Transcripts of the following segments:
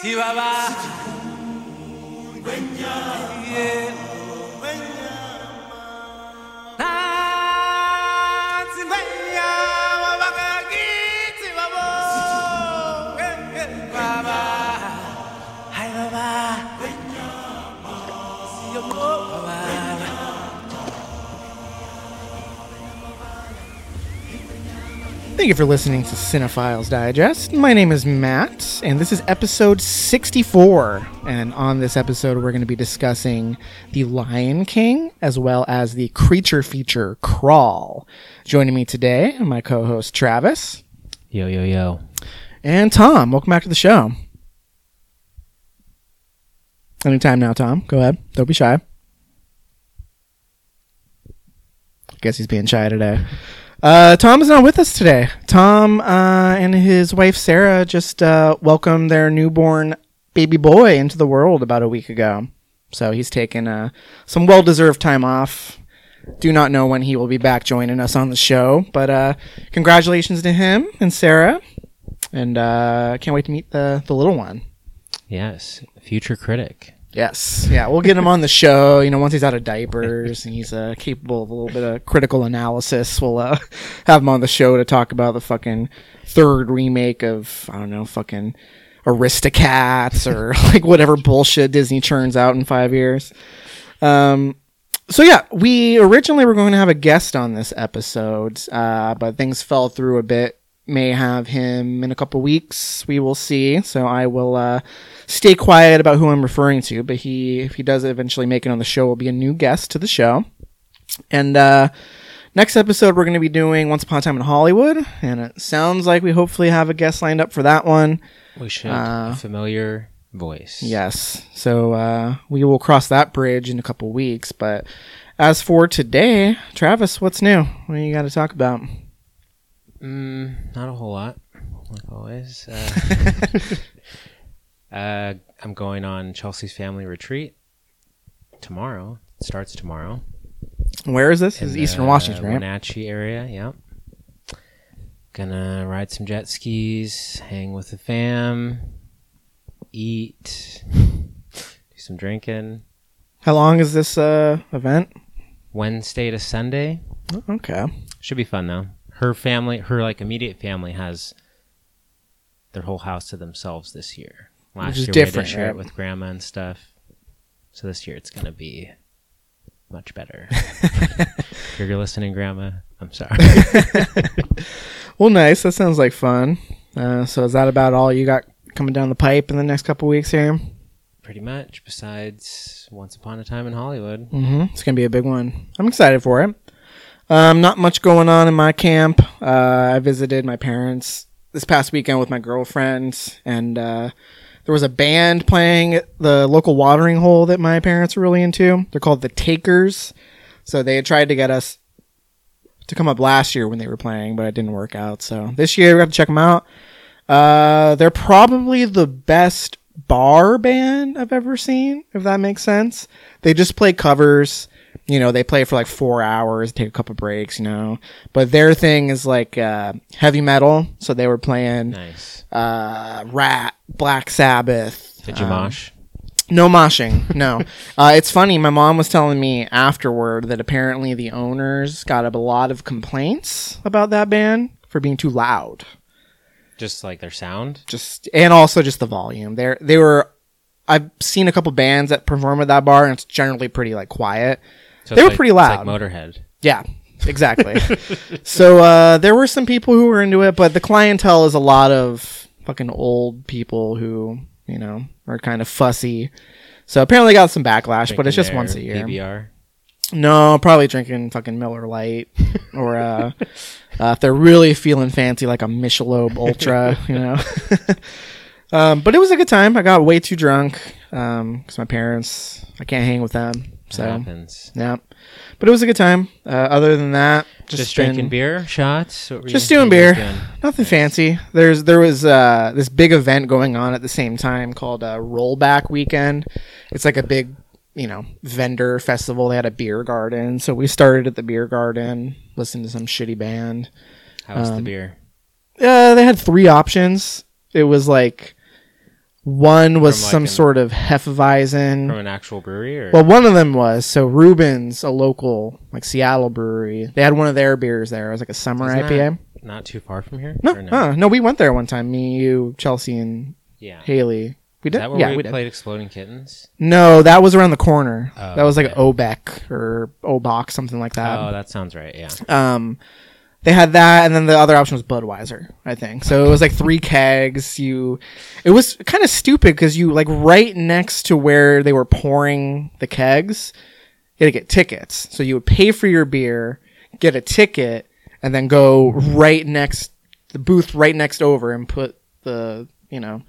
Chihuahua. Yeah. Thank you for listening to Cinephiles Digest. My name is Matt, and this is episode 64. And on this episode, we're going to be discussing The Lion King as well as the creature feature Crawl. Joining me today, my co host Travis Yo, yo, yo. and Tom. Welcome back to the show. Anytime now, Tom. Go ahead. Don't be shy. I Guess he's being shy today. Uh, Tom is not with us today. Tom uh, and his wife Sarah just uh, welcomed their newborn baby boy into the world about a week ago. So he's taken uh, some well deserved time off. Do not know when he will be back joining us on the show, but uh, congratulations to him and Sarah. And uh, can't wait to meet the, the little one. Yes, future critic. Yes. Yeah, we'll get him on the show. You know, once he's out of diapers and he's uh, capable of a little bit of critical analysis, we'll uh, have him on the show to talk about the fucking third remake of, I don't know, fucking Aristocats or like whatever bullshit Disney churns out in five years. Um, so yeah, we originally were going to have a guest on this episode, uh, but things fell through a bit. May have him in a couple weeks. We will see. So I will uh, stay quiet about who I'm referring to. But he, if he does eventually make it on the show, will be a new guest to the show. And uh, next episode, we're going to be doing Once Upon a Time in Hollywood, and it sounds like we hopefully have a guest lined up for that one. We should Uh, a familiar voice. Yes. So uh, we will cross that bridge in a couple weeks. But as for today, Travis, what's new? What do you got to talk about? Mm, not a whole lot, like always. Uh, uh, I'm going on Chelsea's family retreat tomorrow. It starts tomorrow. Where is this? In is Eastern Washington, right? Wenatchee area. Yep. Gonna ride some jet skis, hang with the fam, eat, do some drinking. How long is this uh, event? Wednesday to Sunday. Oh, Okay. Should be fun though. Her family, her like immediate family, has their whole house to themselves this year. Last year different, we had to share right? it with grandma and stuff. So this year it's gonna be much better. if you're listening, grandma, I'm sorry. Well, nice. That sounds like fun. Uh, so is that about all you got coming down the pipe in the next couple weeks here? Pretty much. Besides, Once Upon a Time in Hollywood. hmm It's gonna be a big one. I'm excited for it. Um, not much going on in my camp. Uh, I visited my parents this past weekend with my girlfriend, and uh, there was a band playing at the local watering hole that my parents were really into. They're called the Takers. So they had tried to get us to come up last year when they were playing, but it didn't work out. So this year we have to check them out. Uh, they're probably the best bar band I've ever seen, if that makes sense. They just play covers. You know, they play for like four hours, take a couple breaks, you know. But their thing is like uh, heavy metal. So they were playing Nice. uh, Ratt, Black Sabbath. Did you um, mosh? no moshing. No. uh, it's funny. My mom was telling me afterward that apparently the owners got a lot of complaints about that band for being too loud. Just like their sound? Just and also just the volume. They they were. I've seen a couple bands that perform at that bar, and it's generally pretty like quiet. So They were like- pretty it's loud. like Motorhead. Yeah, exactly. so uh, there were some people who were into it, but the clientele is a lot of fucking old people who you know are kind of fussy. So apparently got some backlash, but it's just once a year. PBR. No, probably drinking fucking Miller Lite, or uh, uh, if they're really feeling fancy, like a Michelob Ultra, you know. um, but it was a good time. I got way too drunk because my parents, I can't hang with them. So happens. yeah, but it was a good time. Uh, other than that, just, Just, drinking been- beer, shots. What were Just doing what were you beer. doing? Nothing fancy. There's there was uh, this big event going on at the same time called uh, Rollback Weekend. It's like a big, you know, vendor festival. They had a beer garden, so we started at the beer garden, listened to some shitty band. How was the Um, beer? Uh, they had three options. It was like One was like, some an- sort of Hefeweizen. from an actual brewery, or Well, one of them was so Reuben's, a local like Seattle brewery. They had one of their beers there. It was like a summer Isn't IPA. not too far from here. No, Or huh, no, we went there one time. Me, you, Chelsea, and Yeah. Haley. We Is did. that where yeah, we, we did. played Exploding Kittens? No, that was around the corner. Oh, that was like okay. Obeck or Obach, something like that. oh, that sounds right. Yeah. Um, they had that, and then the other option was Budweiser, I think. So it was like three kegs. You, it was kind of stupid because you like right next to where they were pouring the kegs, you had to get tickets. So you would pay for your beer, get a ticket, and then go right next the booth right next over and put the you know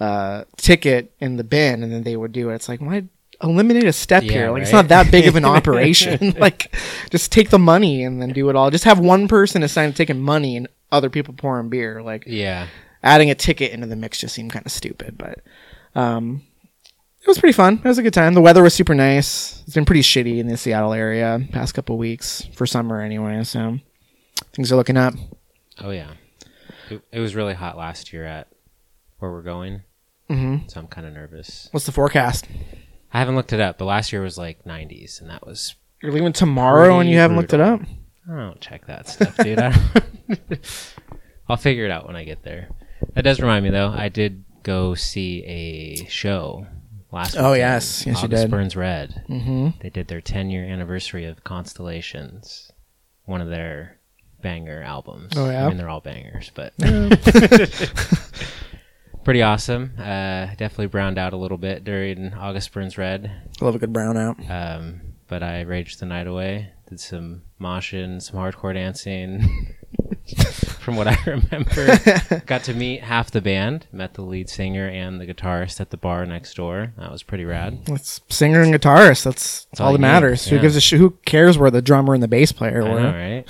uh, ticket in the bin, and then they would do it. It's like why eliminate a step Yeah, here? Like it's not that big of an operation. like just take the money and then do it all. Just have one person assigned to taking money and other people pouring beer. Like Yeah. adding a ticket into the mix just seemed kind of stupid, but um, it was pretty fun. It was a good time. The weather was super nice. It's been pretty shitty in the Seattle area past couple weeks for summer anyway. So things are looking up. Oh yeah. It, it was really hot last year at where we're going, hmm so I'm kind of nervous. What's the forecast? I haven't looked it up, but last year was like 90s, and that was. You're leaving tomorrow and you haven't looked it up. I don't check that stuff, dude. I don't- I'll figure it out when I get there. That does remind me, though. I did go see a show last. Oh, weekend, yes. Yes, you did. Burns Red. hmm They did their 10 year anniversary of Constellations, one of their banger albums. Oh, yeah? I mean, they're all bangers, but pretty awesome. Uh, definitely browned out a little bit during August Burns Red, Love a good brown out. um, but I raged the night away. Did some moshing, some hardcore dancing. From what I remember, got to meet half the band. Met the lead singer and the guitarist at the bar next door. That was pretty rad. It's singer and guitarist. That's, That's all, all that matters. Who gives a sh- Who cares where the drummer and the bass player were? know,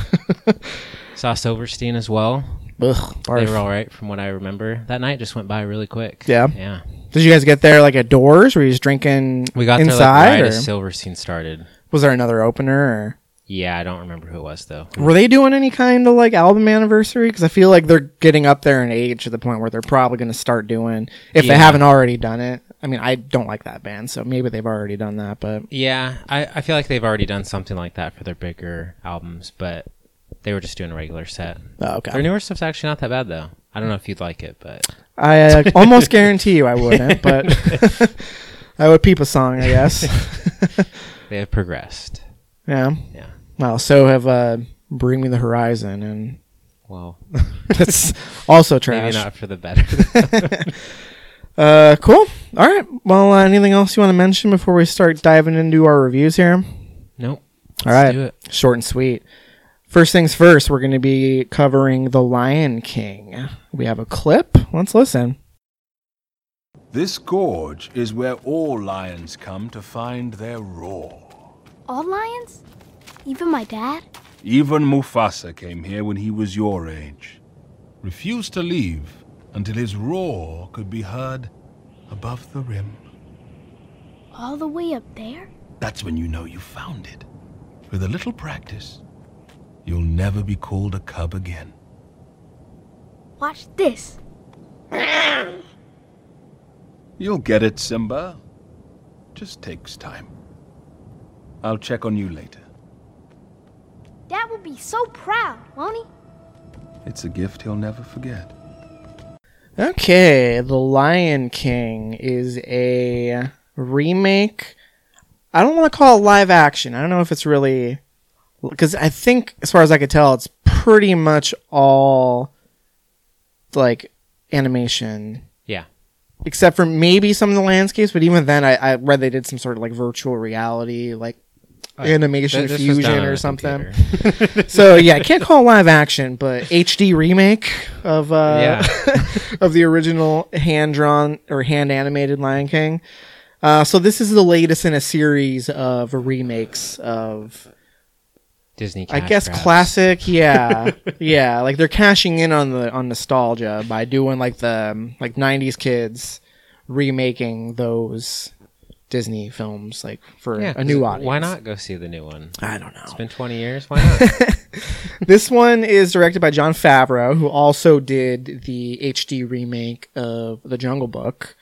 right? Saw Silverstein as well. Ugh, They were all right from what I remember. That night just went by really quick. Yeah? Yeah. Did you guys get there like at doors? Were you just drinking We got inside, there like right or as Silverstein started. was there another opener? Yeah, I don't remember who it was though. Were they doing any kind of like album anniversary? Because I feel like they're getting up there in age to the point where they're probably going to start doing if they haven't already done it. I mean, I don't like that band, so maybe they've already done that. But Yeah, I, I feel like they've already done something like that for their bigger albums, but they were just doing a regular set. oh, okay, Their newer stuff's actually not that bad though. I don't know if you'd like it, but I uh, almost guarantee you I wouldn't, but I would peep a song, I guess. they have progressed. yeah. Yeah. Well, so have uh, Bring Me the Horizon, and Well, that's also trash. maybe not for the better. Uh, cool. All right. Well, uh, anything else you want to mention before we start diving into our reviews here? nope. All Let's right. do it. Short and sweet. First things first, we're going to be covering The Lion King. We have a clip. Let's listen. This gorge is where all lions come to find their roar. All lions? Even my dad? Even Mufasa came here when he was your age. Refused to leave until his roar could be heard above the rim. All the way up there? That's when you know you found it. With a little practice, you'll never be called a cub again. Watch this. You'll get it, Simba. Just takes time. I'll check on you later. Dad will be so proud, won't he? It's a gift he'll never forget. Okay. The Lion King is a remake. I don't want to call it live action. I don't know if it's really. Because I think, as far as I could tell, it's pretty much all like animation Yeah. except for maybe some of the landscapes. But even then, I, I read they did some sort of like virtual reality, like animation Th- was done fusion or something. so yeah, I can't call it live action, but HD remake of uh, Yeah. of the original hand drawn or hand animated Lion King. Uh, so this is the latest in a series of remakes of Disney. I guess grabs. classic, yeah, yeah. Like they're cashing in on the on nostalgia by doing like the like '90s kids remaking those Disney films, like for Yeah, a new audience. Why not go see the new one? I don't know. It's been 20 years. Why not? this one is directed by Jon Favreau, who also did the HD remake of The Jungle Book.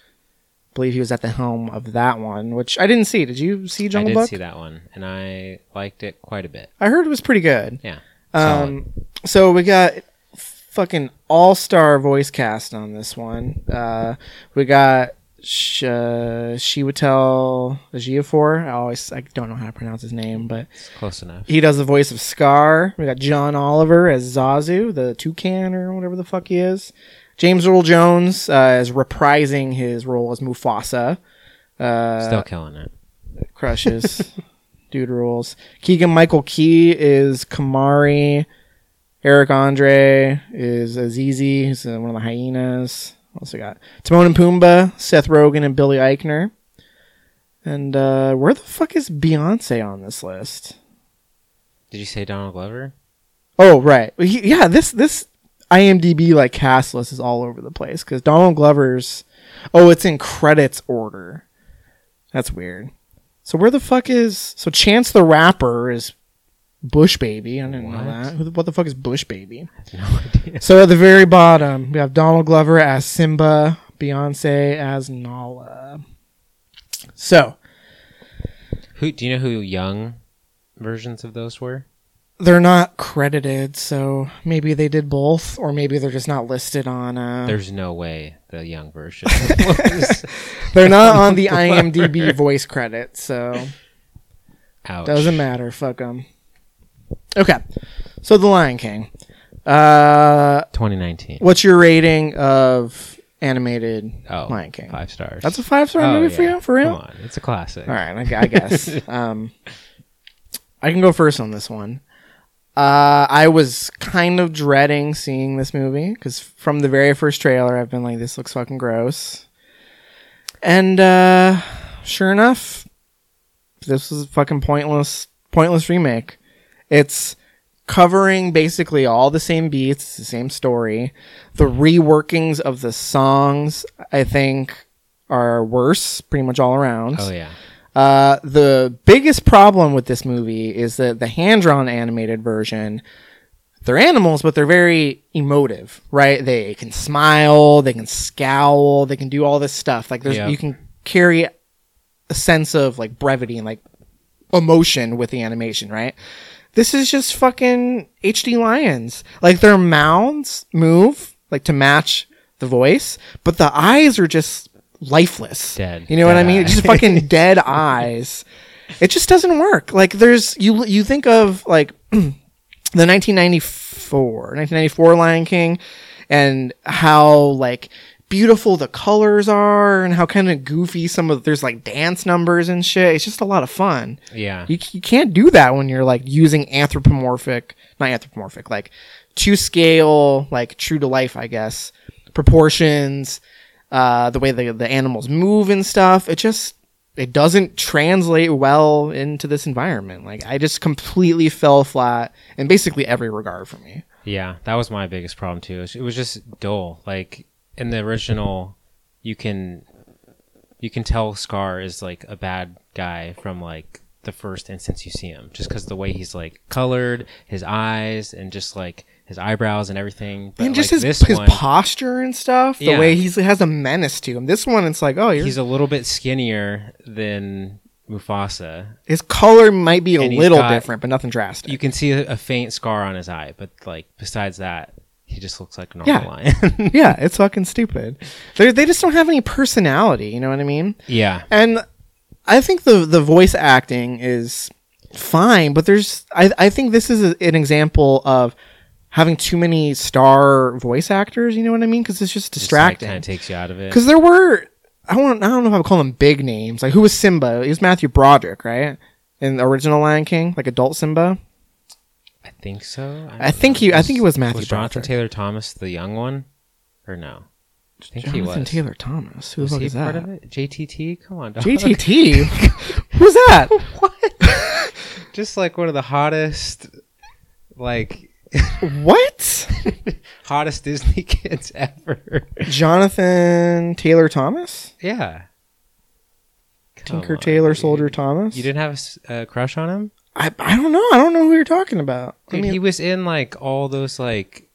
Believe he was at the helm of that one, which I didn't see. Did you see Jungle Book? I did Book? see that one, and I liked it quite a bit. I heard it was pretty good. Yeah. Um, so we got fucking all star voice cast on this one. Uh, we got Sh- uh, Chiwetel Ejiofor. I always I don't know how to pronounce his name, but It's close enough. he does the voice of Scar. We got John Oliver as Zazu, the toucan or whatever the fuck he is. James Earl Jones uh, is reprising his role as Mufasa. Uh, Still killing it. crushes. Dude rules. Keegan Michael Key is Kamari. Eric Andre is Azizi. He's uh, one of the hyenas. What else we got? Timon and Pumbaa, Seth Rogen, and Billy Eichner. And uh, where the fuck is Beyonce on this list? Did you say Donald Glover? Oh, right. He- yeah, this this IMDb like cast list is all over the place because Donald Glover's. Oh, it's in credits order. That's weird. So where the fuck is so Chance the Rapper is Bush Baby? I didn't know that. Who the, what the fuck is Bush Baby? No idea. So at the very bottom, we have Donald Glover as Simba, Beyonce as Nala. So Who do you know who young versions of those were? They're not credited, so maybe they did both, or maybe they're just not listed on. Uh, There's no way the young version was. They're not on the IMDb voice credit, so Ouch. doesn't matter. Fuck them. Okay, so The Lion King. Uh, 2019. what's your rating of animated Oh, Lion King? five stars. That's a five star Oh, movie for yeah. you, for real? Come on, it's a classic. All right, I, I guess. um, I can go first on this one. Uh, I was kind of dreading seeing this movie because from the very first trailer, I've been like, "This looks fucking gross," and uh, sure enough, this was a fucking pointless, pointless remake. It's covering basically all the same beats, the same story. The reworkings of the songs, I think, are worse, pretty much all around. Oh yeah. Uh, the biggest problem with this movie is that the hand drawn animated version, they're animals, but they're very emotive, right? They can smile, they can scowl, they can do all this stuff. Like there's, Yeah. you can carry a sense of like brevity and like emotion with the animation, right? This is just fucking HD lions. Like their mouths move like to match the voice, but the eyes are just lifeless. Dead. You know what I mean? Just fucking dead eyes. It just doesn't work. Like there's you you think of like the 1994 1994 Lion King and how like beautiful the colors are and how kind of goofy some of there's like dance numbers and shit. It's just a lot of fun. Yeah. You, you can't do that when you're like using anthropomorphic, not anthropomorphic, like to scale, like true to life, I guess, proportions, uh, the way the, the animals move and stuff. It just, it doesn't translate well into this environment. Like I just completely fell flat in basically every regard for me. Yeah, that was my biggest problem too. It was just dull. Like in the original, you can you can tell Scar is like a bad guy from like the first instance you see him, just because the way he's like colored, his eyes, and just like his eyebrows and everything. But and just like, his, his one, posture and stuff, the Yeah. way he has a menace to him. This one, it's like, oh, you're, he's a little bit skinnier than Mufasa. his color might be a little got- different, but nothing drastic. You can see a, a faint scar on his eye, but like besides that, he just looks like a normal Yeah. lion. yeah, it's fucking stupid. They they just don't have any personality. You know what I mean? yeah, And I think the the voice acting is fine, but there's I I think this is a, an example of having too many star voice actors. You know what I mean? Because it's just distracting. kind of takes you out of it. Because there were I don't I don't know if I would call them big names. Like who was Simba? It was Matthew Broderick, right? In the original Lion King, like adult Simba. I think so. I don't think know. he- I think it was Matthew Broderick. Was Jonathan Broderick. Taylor Thomas the young one, or no? I think he was. Taylor Thomas. Who Was he part that? of it? JTT. Come on, dog. JTT. Who's that? What? Just like one of the hottest, like what? hottest Disney kids ever. Jonathan Taylor Thomas? yeah. Come Tinker on, Taylor dude. Soldier Thomas? You didn't have a s- a crush on him? I, I don't know. I don't know who you're talking about. I mean, he was in like all those like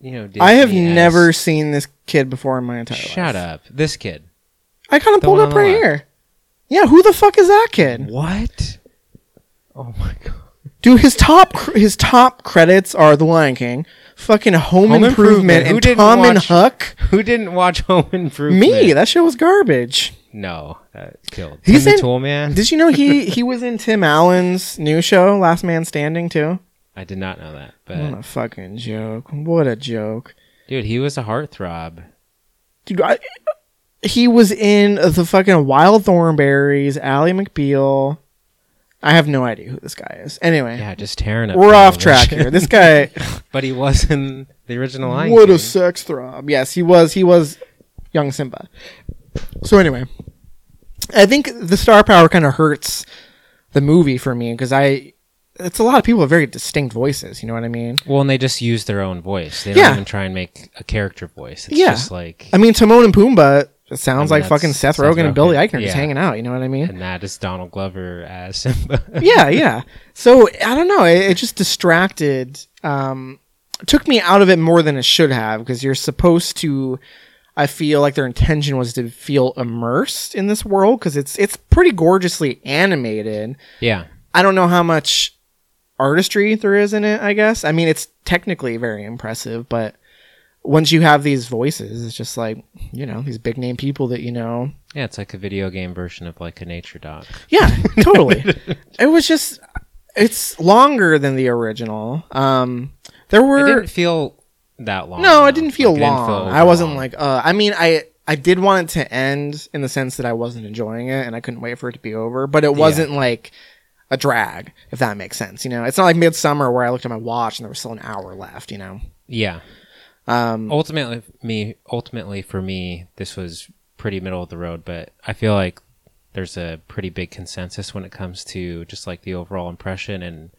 you know. I have never seen this kid before in my entire life. Shut up, this kid. I kind of The pulled one up on the right left. here. Yeah, who the fuck is that kid? What? Oh my god. Dude, his top his top credits are The Lion King, fucking Home, Home Improvement, Improvement. Who and didn't Tom and watch- Huck. Who didn't watch Home Improvement? Me, that shit was garbage. No, that killed. He's the in- Tool Man. Did you know he he was in Tim Allen's new show, Last Man Standing, too? I did not know that, but What a fucking joke! What a joke, dude, he was a heartthrob. dude! I, he was in the fucking Wild Thornberrys, Ally McBeal. I have no idea who this guy is. Anyway, Yeah, just tearing up. we're off track here. This guy, but he was in the original Lion what King. a sex throb! Yes, he was. He was young Simba. So anyway, I think the star power kind of hurts the movie for me because I. It's a lot of people with very distinct voices. You know what I mean? Well, and they just use their own voice. They don't Yeah. even try and make a character voice. It's Yeah. just like, I mean, Timon and Pumbaa it sounds I mean, like fucking Seth Seth Rogen and Billy Rogen. Eichner just hanging out. You know what I mean? and that is Donald Glover as Simba. yeah, yeah. So I don't know. It, it just distracted. Um, took me out of it more than it should have because you're supposed to. I feel like their intention was to feel immersed in this world because it's it's pretty gorgeously animated. yeah, I don't know how much artistry there is in it. I guess. I mean, it's technically very impressive, but once you have these voices, it's just like you know these big name people that you know yeah. It's like a video game version of like a nature doc. Yeah, totally. it was just it's longer than the original. Um there It were didn't feel that long. No, though. it didn't feel Like, it didn't long. feel I wasn't overlong. like uh I mean I I did want it to end in the sense that I wasn't enjoying it and I couldn't wait for it to be over, but it wasn't like a drag, if that makes sense. You know, it's not like Midsommar where I looked at my watch and there was still an hour left. You know, yeah. Um, Ultimately, me ultimately for me, this was pretty middle of the road. But I feel like there's a pretty big consensus when it comes to just like the overall impression and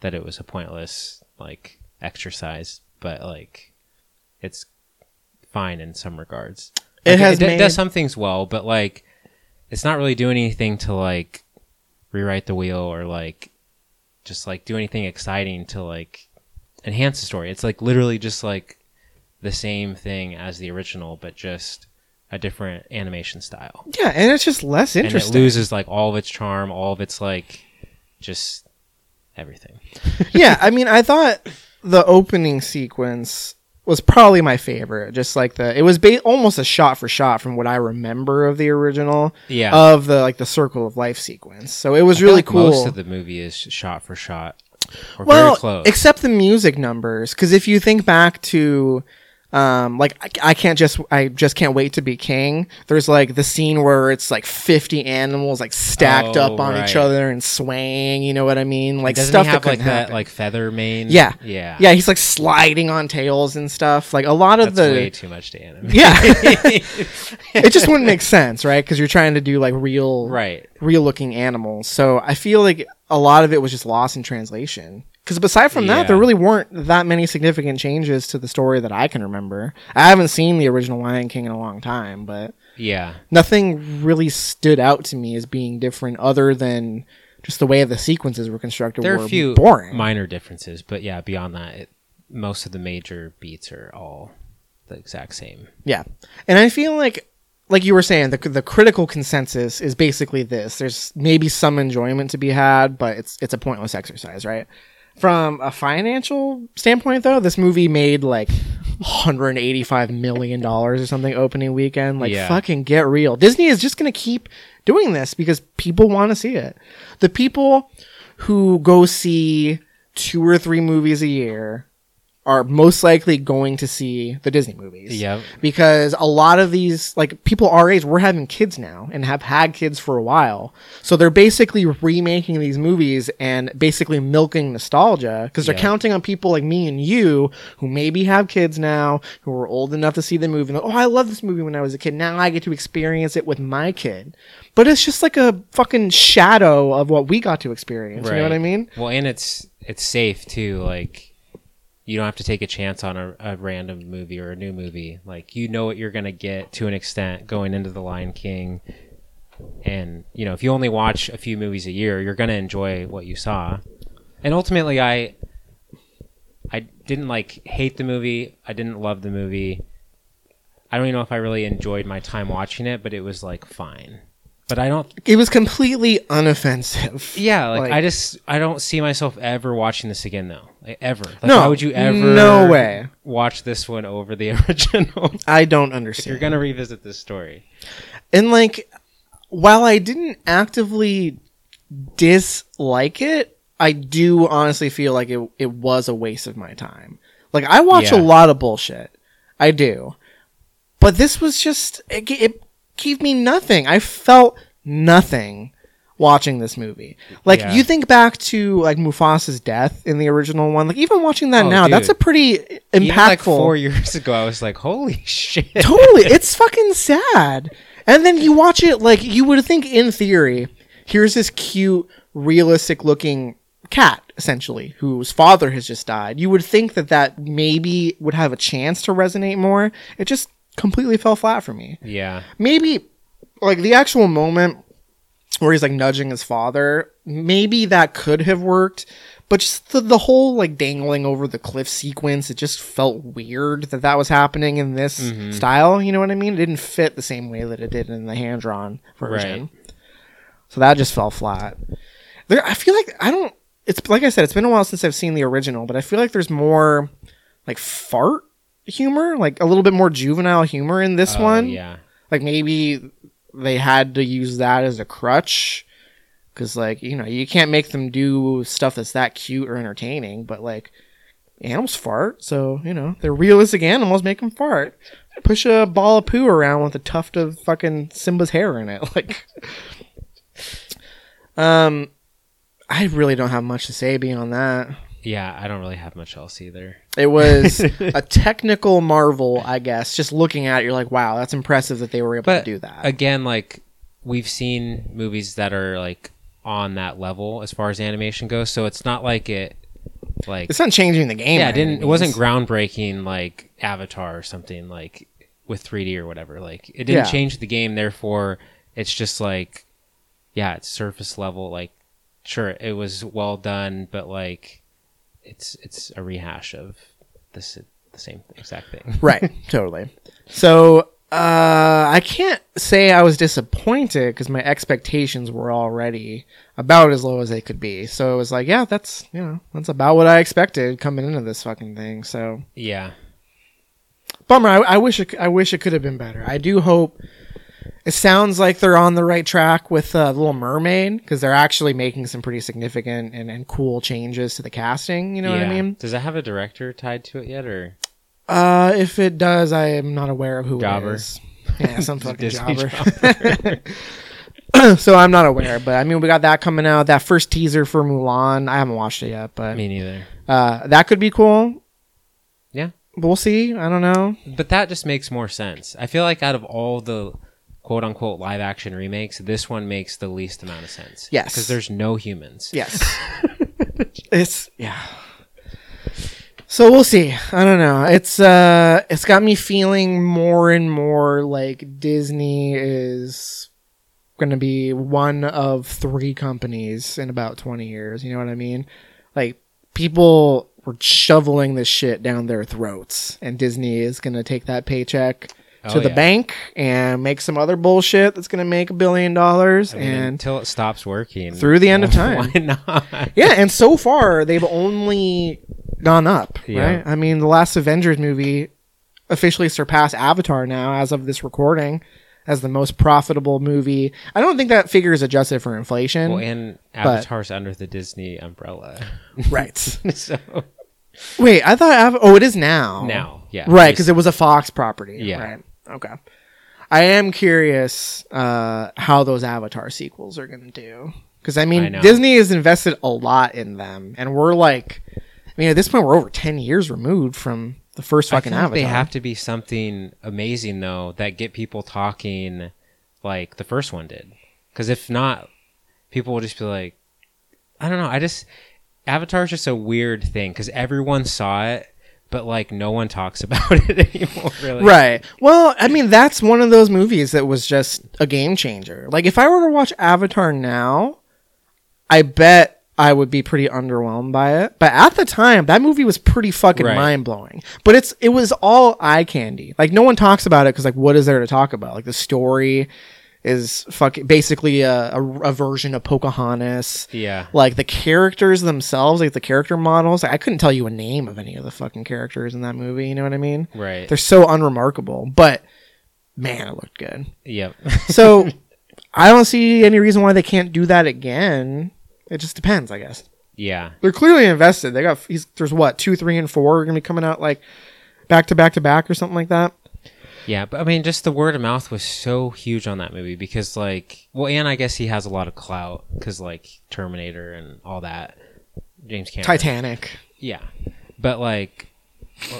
that it was a pointless like exercise. But like, it's fine in some regards. It Like, has d- made- does some things well, but like, it's not really doing anything to like rewrite the wheel or like just like do anything exciting to like enhance the story. It's like literally just like the same thing as the original, but just a different animation style. yeah, and it's just less And it interesting. loses like all of its charm, all of its like just everything. yeah, I mean, I thought the opening sequence was probably my favorite. Just like the, it was ba- almost a shot for shot from what I remember of the original. Yeah. Of the like the circle of life sequence. So it was I really like cool. Most of the movie is shot for shot. Or well, very close. except the music numbers, because if you think back to. Um, like I, I can't just I just can't wait to be king. There's like the scene where it's like 50 animals like stacked Oh, up on each other and swaying. You know what I mean? Like Doesn't stuff he have that like couldn't that like feather mane? Yeah. Yeah. Yeah, he's like sliding on tails and stuff. Like a lot of That's the way too much to animate. yeah, it just wouldn't make sense, right? Because you're trying to do like real, right. real looking animals. So I feel like a lot of it was just lost in translation. Because aside from that, there really weren't that many significant changes to the story that I can remember. I haven't seen the original Lion King in a long time, but Yeah. nothing really stood out to me as being different, other than just the way the sequences were constructed. There are were a few boring. minor differences, but yeah, beyond that, it, most of the major beats are all the exact same. Yeah, and I feel like, like you were saying, the the critical consensus is basically this: there's maybe some enjoyment to be had, but it's it's a pointless exercise, right? From a financial standpoint, though, this movie made like 185 million dollars or something opening weekend. Like, Yeah. fucking get real. Disney is just gonna keep doing this because people want to see it. The people who go see two or three movies a year are most likely going to see the Disney movies. Yep. Because a lot of these, like people our age, we're having kids now and have had kids for a while. So they're basically remaking these movies and basically milking nostalgia because they're Yeah. counting on people like me and you who maybe have kids now, who are old enough to see the movie. And, oh, I love this movie when I was a kid. Now I get to experience it with my kid. But it's just like a fucking shadow of what we got to experience. You know what I mean? Well, and it's it's safe too. Like you don't have to take a chance on a, a random movie or a new movie. Like you know what you're gonna get to an extent going into the Lion King. And you know, if you only watch a few movies a year, you're gonna enjoy what you saw. And ultimately, I I didn't like hate the movie. I didn't love the movie. I don't even know if I really enjoyed my time watching it, but it was like fine. But I don't. It was completely unoffensive. Yeah, like, Like- I just I don't see myself ever watching this again though. Like ever. Like, No, Why would you ever? no way. Watch this one over the original. I don't if understand. you're gonna revisit this story. And like, while I didn't actively dislike it, I do honestly feel like it it was a waste of my time. Like I watch Yeah. a lot of bullshit, I do, but this was just it, it gave me nothing. I felt nothing watching this movie. Like Yeah. you think back to like Mufasa's death in the original one. Like even watching that Oh, now, that's a pretty impactful. Even like four years ago, I was like, "Holy shit!" totally it's fucking sad and then you watch it like you would think in theory here's this cute realistic looking cat essentially whose father has just died you would think that that maybe would have a chance to resonate more it just completely fell flat for me. Yeah, maybe like the actual moment where he's like nudging his father maybe that could have worked but just the, the whole like dangling over the cliff sequence it just felt weird that that was happening in this mm-hmm. style you know what i mean? It didn't fit the same way that it did in the hand drawn version. Right. so that just fell flat. There i feel like i don't it's like i said it's been a while since i've seen the original but i feel like there's more like fart humor like a little bit more juvenile humor in this Oh, one. yeah. like maybe they had to use that as a crutch because like you know you can't make them do stuff that's that cute or entertaining but like animals fart so you know they're realistic animals make them fart. Push a ball of poo around with a tuft of fucking simba's hair in it like. Um i really don't have much to say beyond that Yeah, I don't really have much else either. it was a technical marvel i guess just looking at it you're like wow that's impressive that they were able But to do that again, like we've seen movies that are like on that level as far as animation goes, so it's not like it like It's not changing the game. yeah, it didn't it wasn't groundbreaking like Avatar or something like with 3D or whatever. Like it didn't Yeah. change the game, therefore it's just like yeah, it's surface level. Like sure, it was well done, but like it's it's a rehash of this the same exact thing. right. Totally. So uh, I can't say I was disappointed because my expectations were already about as low as they could be. So it was like, yeah, that's you know that's about what I expected coming into this fucking thing. So yeah. bummer. I, I wish it, I wish it could have been better. I do hope. It sounds like they're on the right track with uh, Little Mermaid because they're actually making some pretty significant and, and cool changes to the casting. You know what I mean? Does that have a director tied to it yet or Uh, if it does, I am not aware of who Jobber. it is. Yeah, some fucking Disney jobber. so I'm not aware, but I mean, we got that coming out. That first teaser for Mulan, I haven't watched it yet, but Me neither. uh, that could be cool. Yeah. We'll see. I don't know. But that just makes more sense. I feel like out of all the quote unquote live action remakes, this one makes the least amount of sense. Yes. Because there's no humans. Yes, it's yeah. So we'll see. I don't know. It's uh, it's got me feeling more and more like Disney is going to be one of three companies in about 20 years. You know what I mean? Like people were shoveling this shit down their throats and Disney is going to take that paycheck to Oh, the yeah. bank and make some other bullshit that's going to make a billion dollars I mean, and until it stops working. through the end of time. Why not? yeah, and so far they've only gone up. Yeah. Right? I mean, the last Avengers movie officially surpassed Avatar now, as of this recording, as the most profitable movie. I don't think that figure is adjusted for inflation. Well, and Avatar's under the Disney umbrella. right. so Wait, I thought. Av- oh, it is now. now, yeah. Right, because it was a Fox property. Yeah. Right. Okay. I am curious uh, how those Avatar sequels are going to do. Because, I I mean, know. Disney has invested a lot in them. And we're like, I mean, at this point, we're over 10 years removed from the first I fucking Avatar. they have to be something amazing though that get people talking like the first one did. Because if not, people will just be like, I don't know. I just Avatar's just a weird thing because everyone saw it, but like no one talks about it anymore. Really, Right. Well, I mean, that's one of those movies that was just a game changer. Like, if I were to watch Avatar now, I bet I would be pretty underwhelmed by it. But at the time, that movie was pretty fucking Right. mind blowing. But it's it was all eye candy. Like no one talks about it because like what is there to talk about? Like the story is fucking basically a, a, a version of Pocahontas. Yeah. Like the characters themselves, like the character models, I couldn't tell you a name of any of the fucking characters in that movie. You know what I mean? Right. They're so unremarkable, but man, it looked good. Yep. So I don't see any reason why they can't do that again. It just depends, I guess. yeah. They're clearly invested. They got he's, there's what two, three, and four are gonna be coming out like back to back to back or something like that. Yeah, but I mean, just the word of mouth was so huge on that movie because, like, well, and I guess he has a lot of clout because, like, Terminator and all that. James Cameron. Titanic. Yeah, but like,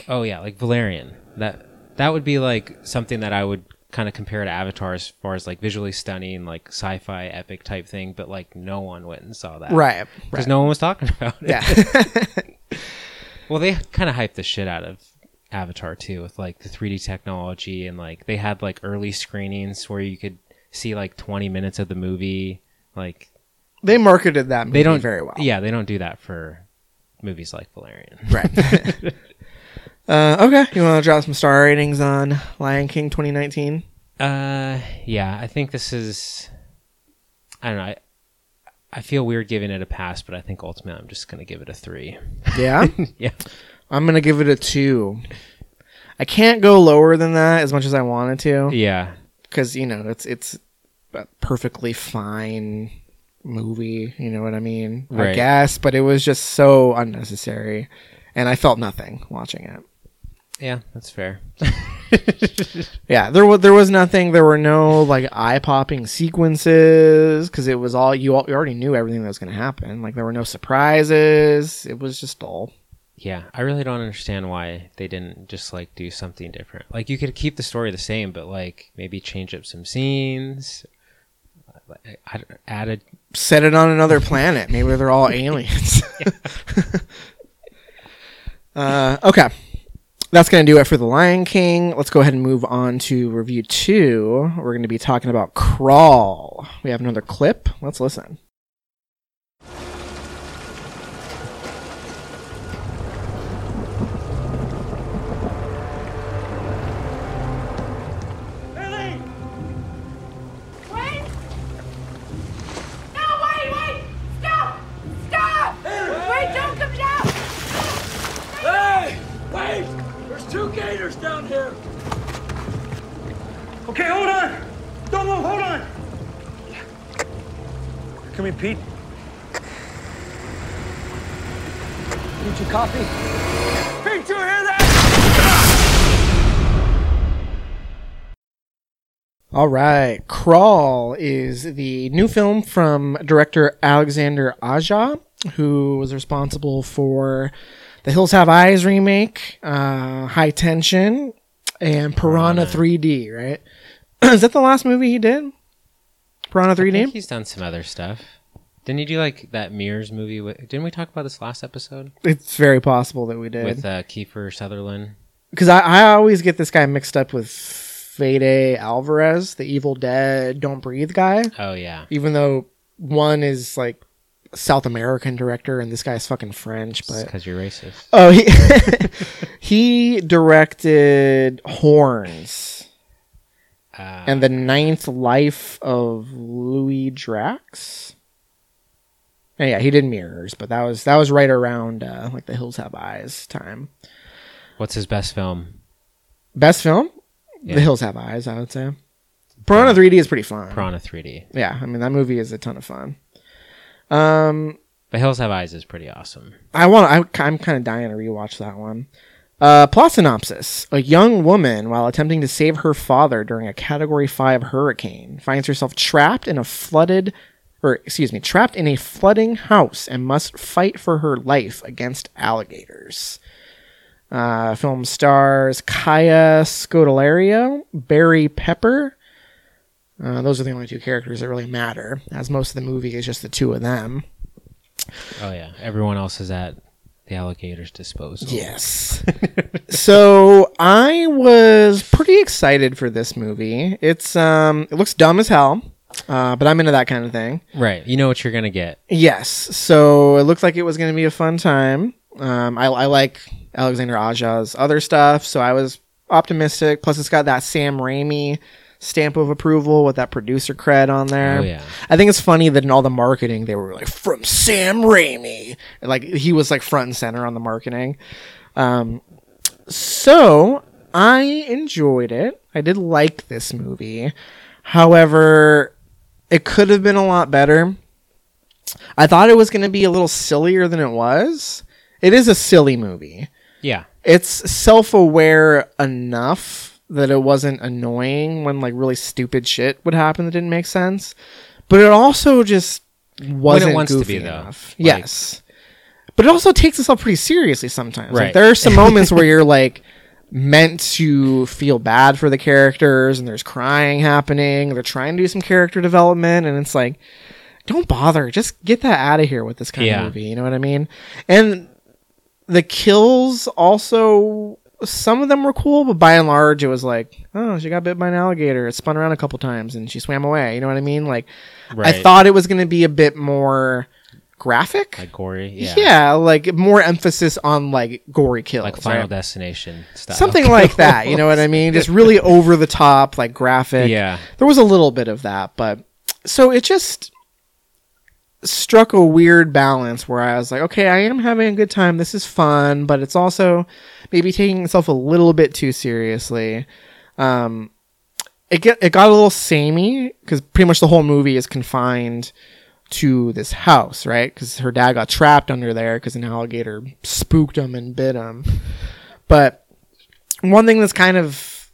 oh, yeah, like Valerian. That that would be like something that I would kind of compare to Avatar as far as like visually stunning, like sci-fi epic type thing. But like, no one went and saw that, Right. Because right. no one was talking about it. Yeah. Well, they kind of hyped the shit out of Avatar too, with like the 3D technology and like they had like early screenings where you could see like 20 minutes of the movie. Like they marketed that movie they don't very well. Yeah, they don't do that for movies like Valerian. Right. uh, okay. You want to drop some star ratings on Lion King 2019? Uh, yeah, I think this is. I don't know. I, I feel weird giving it a pass, but I think ultimately I'm just gonna give it a three. Yeah. yeah. I'm gonna give it a two. I can't go lower than that as much as I wanted to. Yeah. because you know it's it's a perfectly fine movie you know what i mean i guess but it was just so unnecessary and i felt nothing watching it Yeah, that's fair. yeah there was there was nothing there were no like eye-popping sequences because it was all you, all you already knew everything that was going to happen like there were no surprises it was just dull Yeah, I really don't understand why they didn't just like do something different. Like you could keep the story the same, but like maybe change up some scenes. I, I, added set it on another planet maybe they're all aliens uh, okay that's going to do it for The Lion King. Let's go ahead and move on to review two. We're going to be talking about Crawl. We have another clip. Let's listen. Come here, Pete. Did you copy? Pete, you hear that? All right. Crawl is the new film from director Alexander Aja, who was responsible for the Hills Have Eyes remake, uh, High Tension, and Piranha 3D, right? is that the last movie he did? Piranha I think 3D? he's done some other stuff. Didn't he do like that Mirrors movie? With, didn't we talk about this last episode It's very possible that we did. with uh, Kiefer Sutherland? because I, I always get this guy mixed up with Fede Alvarez, the Evil Dead Don't Breathe guy. Oh yeah, Even though one is like South American director and this guy's fucking French, but because you're racist. oh he he directed Horns Uh, and the Ninth Life of Louis Drax. And yeah, he did Mirrors, but that was that was right around uh, like the Hills Have Eyes time. what's his best film? Best film? Yeah. The Hills Have Eyes, I would say. Piranha 3D is pretty fun. Piranha 3D. Yeah, I mean that movie is a ton of fun. Um, The Hills Have Eyes is pretty awesome. I want. I, I'm kind of dying to rewatch that one. Uh, plot synopsis: A young woman, while attempting to save her father during a Category Five hurricane, finds herself trapped in a flooded, or excuse me, trapped in a flooding house and must fight for her life against alligators. Uh, film stars Kaya Scodelario, Barry Pepper. Uh, those are the only two characters that really matter, as most of the movie is just the two of them. Oh yeah, everyone else is at the alligator's disposal. Yes. so I was pretty excited for this movie. It's um it looks dumb as hell. uh, but I'm into that kind of thing. Right. You know what you're gonna get. Yes. So it looked like it was going to be a fun time. Um, I, I like Alexander Aja's other stuff, so I was optimistic. Plus, it's got that Sam Raimi stamp of approval with that producer cred on there. Oh, yeah. I think it's funny that in all the marketing they were like from Sam Raimi, like he was like front and center on the marketing. Um, so I enjoyed it. I did like this movie. However, it could have been a lot better. I thought it was going to be a little sillier than it was. It is a silly movie. Yeah. It's self-aware enough that it wasn't annoying when like really stupid shit would happen that didn't make sense, but it also just wasn't wants to goofy be, enough. Like- yes, but it also takes itself pretty seriously sometimes. Like, Right. there are some moments where you're like meant to feel bad for the characters, and there's crying happening. They're trying to do some character development, and it's like, don't bother. Just get that out of here with this kind Yeah. of movie. You know what I mean? And the kills also some of them were cool, but by and large it was like, oh, she got bit by an alligator. It spun around a couple times and she swam away. You know what I mean? Like I thought it was going to be a bit more graphic. Like gory. yeah. Yeah. like more emphasis on like gory kills. Like Final right? Destination stuff, Something like that, you know what I mean? Just really over the top, like graphic. Yeah. There was a little bit of that, but so it just struck a weird balance where I was like, okay, I am having a good time. This is fun, but it's also maybe taking itself a little bit too seriously. Um, it get it got a little samey because pretty much the whole movie is confined to this house, right? Because her dad got trapped under there because an alligator spooked him and bit him. But one thing that's kind of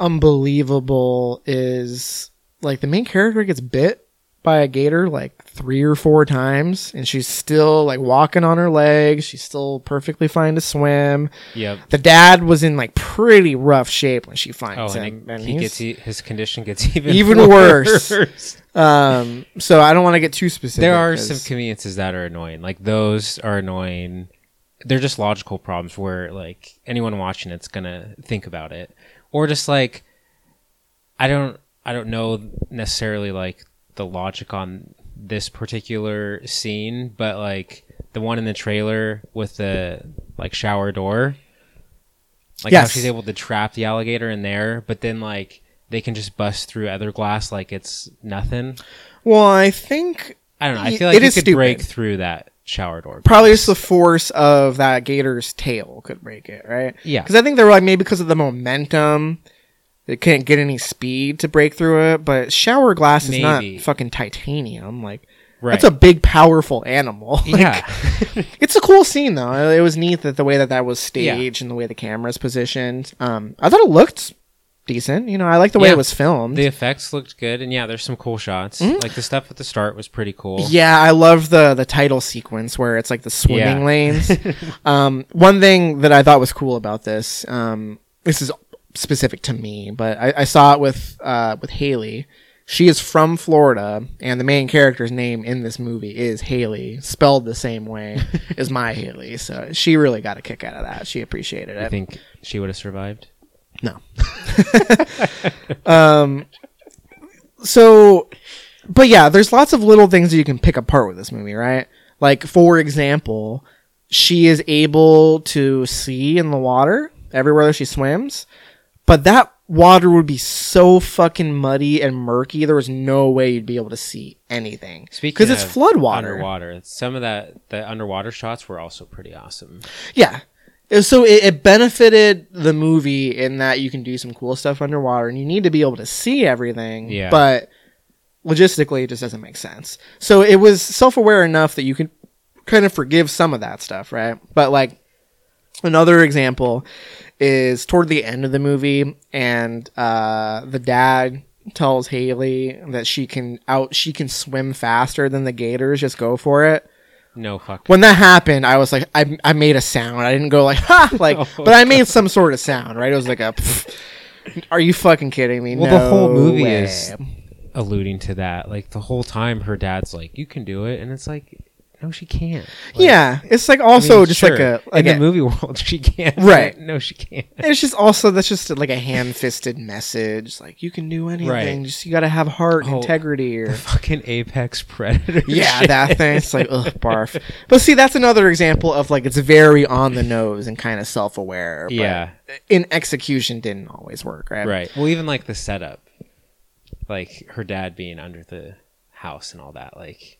unbelievable is like the main character gets bit by a gator like three or four times and she's still like walking on her legs she's still perfectly fine to swim Yep. the dad was in like pretty rough shape when she finds Oh, and, him it- and he gets his condition gets even Even worse. um so i don't want to get too specific there are 'cause- some conveniences that are annoying. Like those are annoying. They're just logical problems where like anyone watching it's gonna think about it, or just like I don't I don't know necessarily like the logic on this particular scene, but like the one in the trailer with the like shower door, like how Yes. she's able to trap the alligator in there, but then like they can just bust through other glass like it's nothing. well i think I don't know. I feel like it is could stupid. break through that shower door. probably glass. just the force of that gator's tail could break it, right? Yeah. Because I think they were like maybe because of the momentum, it can't get any speed to break through it. But shower glass is Maybe. not fucking titanium. Like right. that's a big, powerful animal. Like, yeah. it's a cool scene though. It was neat that the way that that was staged and the way the camera's positioned. Um, I thought it looked decent. You know, I like the way Yeah. it was filmed. the effects looked good, and yeah, there's some cool shots. Like the stuff at the start was pretty cool. Mm-hmm. Yeah, I love the the title sequence where it's like the swimming Yeah. lanes. um, one thing that I thought was cool about this, um, this is specific to me, but I, I saw it with uh, with Haley. She is from Florida, and the main character's name in this movie is Haley, spelled the same way as my Haley. So she really got a kick out of that. She appreciated it. I think she would have survived. No. um. So, but yeah, there's lots of little things that you can pick apart with this movie, right? Like, for example, she is able to see in the water everywhere that she swims, but that water would be so fucking muddy and murky. There was no way you'd be able to see anything because it's flood water. Underwater. Some of that the underwater shots were also pretty awesome. Yeah. So it, it benefited the movie in that you can do some cool stuff underwater and you need to be able to see everything. Yeah. But logistically, it just doesn't make sense. So it was self aware enough that you can kind of forgive some of that stuff, right? But like another example is toward the end of the movie and uh, the dad tells Haley that she can out she can swim faster than the gators just go for it No fuck. when that happened, I was like, I, I made a sound. I didn't go like, ha, like, Oh, but I made some sort of sound, right? It was like a, "Pfft, are you fucking kidding me? Well, the whole movie way." is alluding to that. Like the whole time, her dad's like, "You can do it," and it's like, no, she can't. Like, yeah, it's like I also mean, just like a like in a, the movie world, she can't. Right. No, she can't. It's just also that's just like a ham-fisted message. Like you can do anything. Right. Just you got to have heart, and Oh, integrity, or Fucking apex predator. yeah, shit. that thing. It's like ugh, barf. But see, that's another example of like it's very on the nose and kind of self-aware. Yeah. in execution, didn't always work. Right. Right. Well, even like the setup, like her dad being under the house and all that. Like,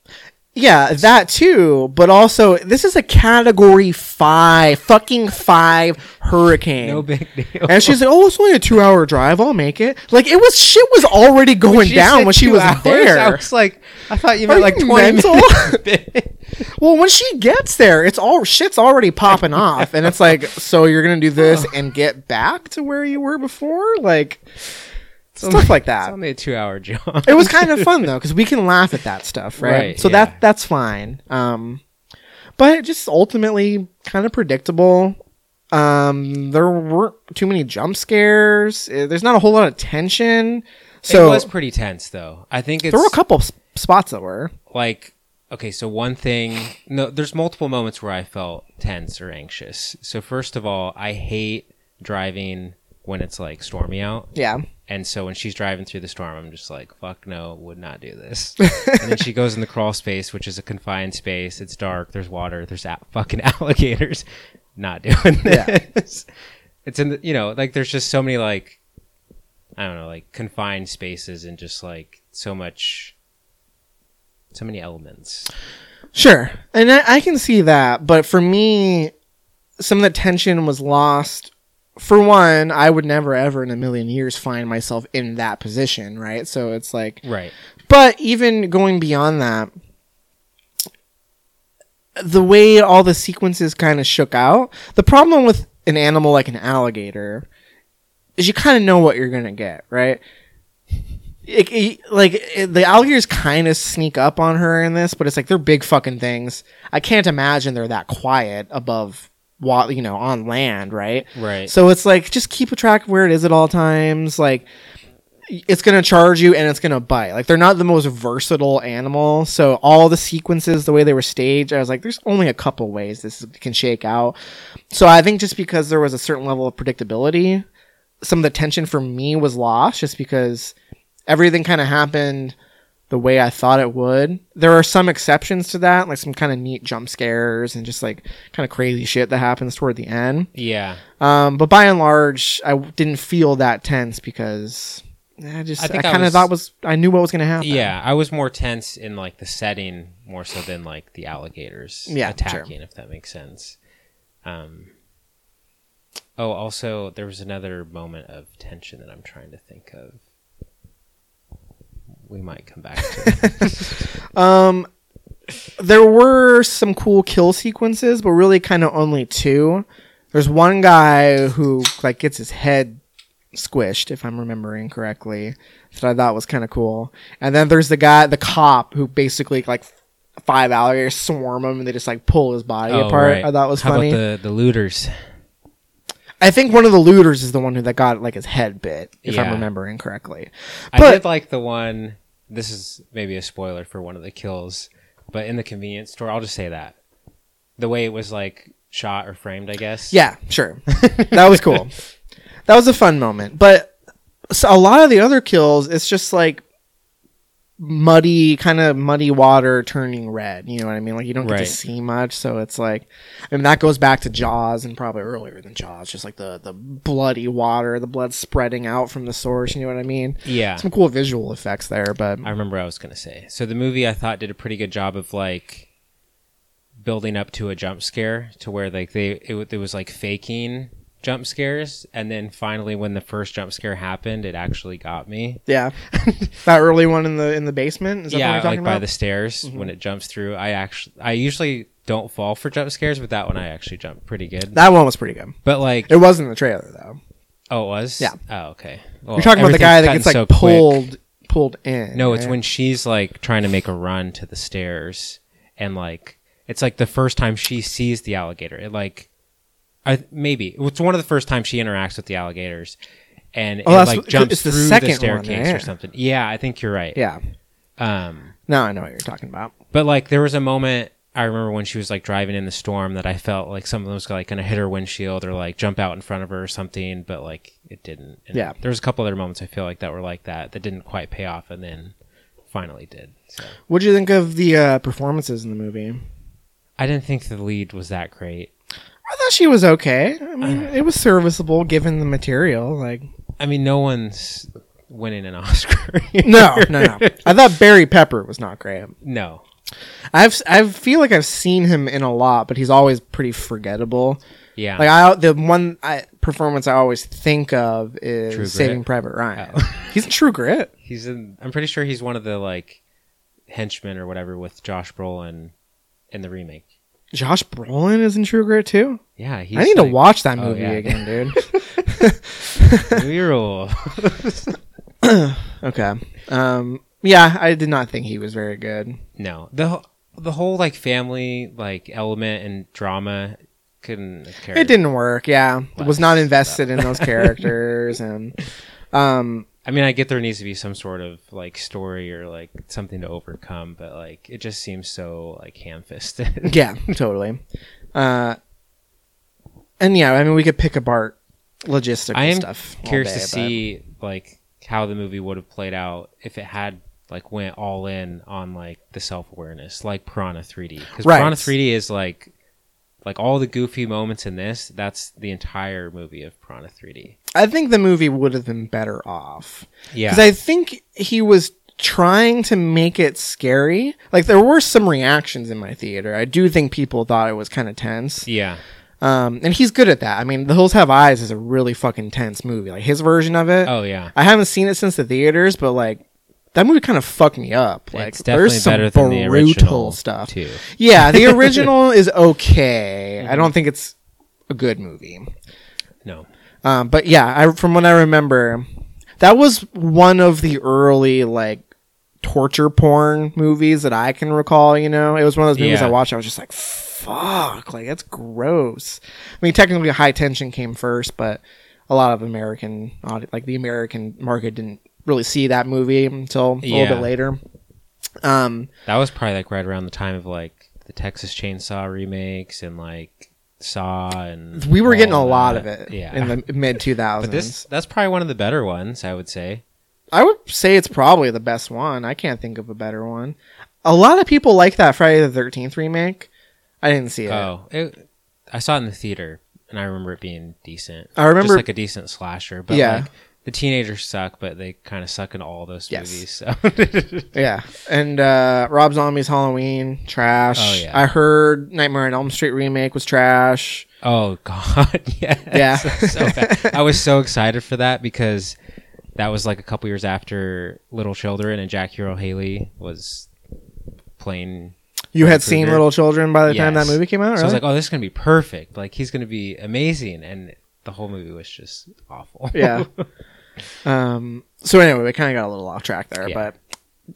Yeah, that too. But also, this is a category five, fucking five hurricane. no big deal. and she's like, "Oh, it's only a two-hour drive. I'll make it." Like it was, shit was already going She down when she was hours, there. I was like, I thought you Are meant like you twenty mental? minutes. Well, when she gets there, it's all shit's already popping off, and it's like, so you're gonna do this and get back to where you were before, like stuff like that. It's only a two-hour job. It was kind of fun though, because we can laugh at that stuff, right? Right, so yeah. that that's fine. Um, but it just ultimately kind of predictable. Um, there weren't too many jump scares. Uh, There's not a whole lot of tension. So it was pretty tense, though. I think it's there were a couple s- spots that were. like okay so one thing no there's multiple moments where i felt tense or anxious so first of all i hate driving when it's like stormy out Yeah. And so when she's driving through the storm i'm just like fuck no would not do this. And then she goes in the crawl space which is a confined space. It's dark. There's water. There's a- fucking alligators. Not doing Yeah. this. It's in the you know like there's just so many like i don't know like confined spaces and just like so much so many elements. Sure, and I, I can see that, but for me, some of the tension was lost. For one, I would never ever in a million years find myself in that position, right? So it's like, right but even going beyond that, the way all the sequences kind of shook out, the problem with an animal like an alligator is you kind of know what you're gonna get, right? It, it- like it, the alligators kind of sneak up on her in this, but it's like they're big fucking things. I can't imagine they're that quiet above, wa- you know, on land, right? right So it's like just keep a track of where it is at all times. Like it's gonna charge you and it's gonna bite. Like they're not the most versatile animal. So all the sequences, the way they were staged, I was like, there's only a couple ways this can shake out. So I think just because there was a certain level of predictability, some of the tension for me was lost just because everything kind of happened the way I thought it would. There are some exceptions to that, like some kind of neat jump scares and just like kind of crazy shit that happens toward the end. yeah Um, but by and large, I didn't feel that tense because I just I I, kind of thought was I knew what was going to happen. yeah i was more tense in like the setting more so than like the alligators Yeah, sure. attacking if that makes sense um oh also there was another moment of tension that i'm trying to think of we might come back to Um, there were some cool kill sequences, but really kind of only two. There's one guy who like gets his head squished, if I'm remembering correctly, that I thought was kind of cool. And then there's the guy, the cop, who basically like five alligators swarm him and they just like pull his body Oh, apart. right. I thought was How funny. about the the looters I think one of the looters is the one who that got like his head bit, if I'm remembering correctly. I did like the one. This is maybe a spoiler for one of the kills, but in the convenience store, I'll just say that the way it was like shot or framed, I guess. Yeah, sure. that was cool. That was a fun moment. But so a lot of the other kills, it's just like muddy, kind of muddy water turning red. You know what I mean? Like you don't get Right. to see much, so it's like, I mean, that goes back to Jaws and probably earlier than Jaws. Just like the the bloody water, the blood spreading out from the source. You know what I mean? Yeah. Some cool visual effects there, but I remember I was gonna say. So the movie I thought did a pretty good job of like building up to a jump scare to where like they it, it was like faking jump scares and then finally when the first jump scare happened it actually got me yeah, that early one in the in the basement. Is that yeah what you're like talking by about? Mm-hmm. the stairs when it jumps through i actually i usually don't fall for jump scares but that one i actually jumped pretty good that one was pretty good. but like It wasn't the trailer though. oh it was Yeah. oh okay well, You're talking about the guy that gets like so quick. pulled pulled in. No, it's right? when she's like trying to make a run to the stairs, and like it's like the first time she sees the alligator. It like, I maybe it's one of the first times she interacts with the alligators, and Oh, it like jumps it's the through the, second one, staircase yeah. or something. Yeah, I think you're right. Yeah. Um, Now I know what you're talking about. but like there was a moment I remember when she was like driving in the storm that I felt like something was like gonna hit her windshield or like jump out in front of her or something, but like it didn't. And Yeah. there was a couple other moments I feel like that were like that that didn't quite pay off, and then finally did. So What do you think of the uh, performances in the movie? I didn't think the lead was that great. I thought she was okay. I mean, it was serviceable given the material. Like, I mean, no one's winning an Oscar. no, no, no. I thought Barry Pepper was not great. no. I've I feel like I've seen him in a lot, but he's always pretty forgettable. Yeah. Like I, the one I, performance I always think of is True Grit? Saving Private Ryan. Oh. he's in True Grit. He's in. I'm pretty sure he's one of the like henchmen or whatever with Josh Brolin in the remake. Josh Brolin is in True Grit too. Yeah, he's I need to watch that Oh, movie yeah. again, dude. Movie rule. okay. Um. Yeah, I did not think he was very good. No, the the whole like family like element and drama couldn't. It didn't work. Yeah, was not invested in those characters, and um, I mean, I get there needs to be some sort of like story or like something to overcome, but like it just seems so like ham fisted. yeah, totally. Uh, and yeah, I mean, we could pick apart logistical I am stuff. curious day, to but- see like how the movie would have played out if it had like went all in on like the self awareness, like Piranha 3D, because Right. Piranha 3D is like like all the goofy moments in this. That's the entire movie of Piranha 3D. I think the movie would have been better off. Yeah, Because I think he was trying to make it scary. Like there were some reactions in my theater. I do think people thought it was kind of tense. yeah, Um, and he's good at that. I mean, The Hills Have Eyes is a really fucking tense movie. Like his version of it. oh yeah. I haven't seen it since the theaters, but like that movie kind of fucked me up. Like it's definitely there's some the brutal original stuff. too. Yeah, the original is okay. Mm-hmm. I don't think it's a good movie. No, Um, but yeah, I, from what I remember, that was one of the early like torture porn movies that I can recall. You know, it was one of those movies Yeah. I watched. I was just like, "Fuck!" Like that's gross. I mean, technically, High Tension came first, but a lot of American, like the American market, didn't really see that movie until a little Yeah. bit later. Um, that was probably like right around the time of like the Texas Chainsaw remakes and like Saw and we were getting a all lot that. of it Yeah, in the mid two but this that's probably one of the better ones, I would say. I would say it's probably the best one. I can't think of a better one. A lot of people like that Friday the Thirteenth remake. I didn't see it. Oh, it, I saw it in the theater, and I remember it being decent. I remember- just like a decent slasher. But Yeah. like the teenagers suck, but they kind of suck in all those Yes. movies. So Yeah, and uh, Rob Zombie's Halloween trash. Oh, yeah. I heard Nightmare on Elm Street remake was trash. oh god, yeah, Yeah. so bad. I was so excited for that because that was like a couple years after Little Children, and Jackie Earle Haley was playing. You had seen Krueger. Little Children by the time that Yes. movie came out, So I was like, oh, this is gonna be perfect. Like he's gonna be amazing, and the whole movie was just awful. yeah. um. So anyway, we kind of got a little off track there, Yeah. but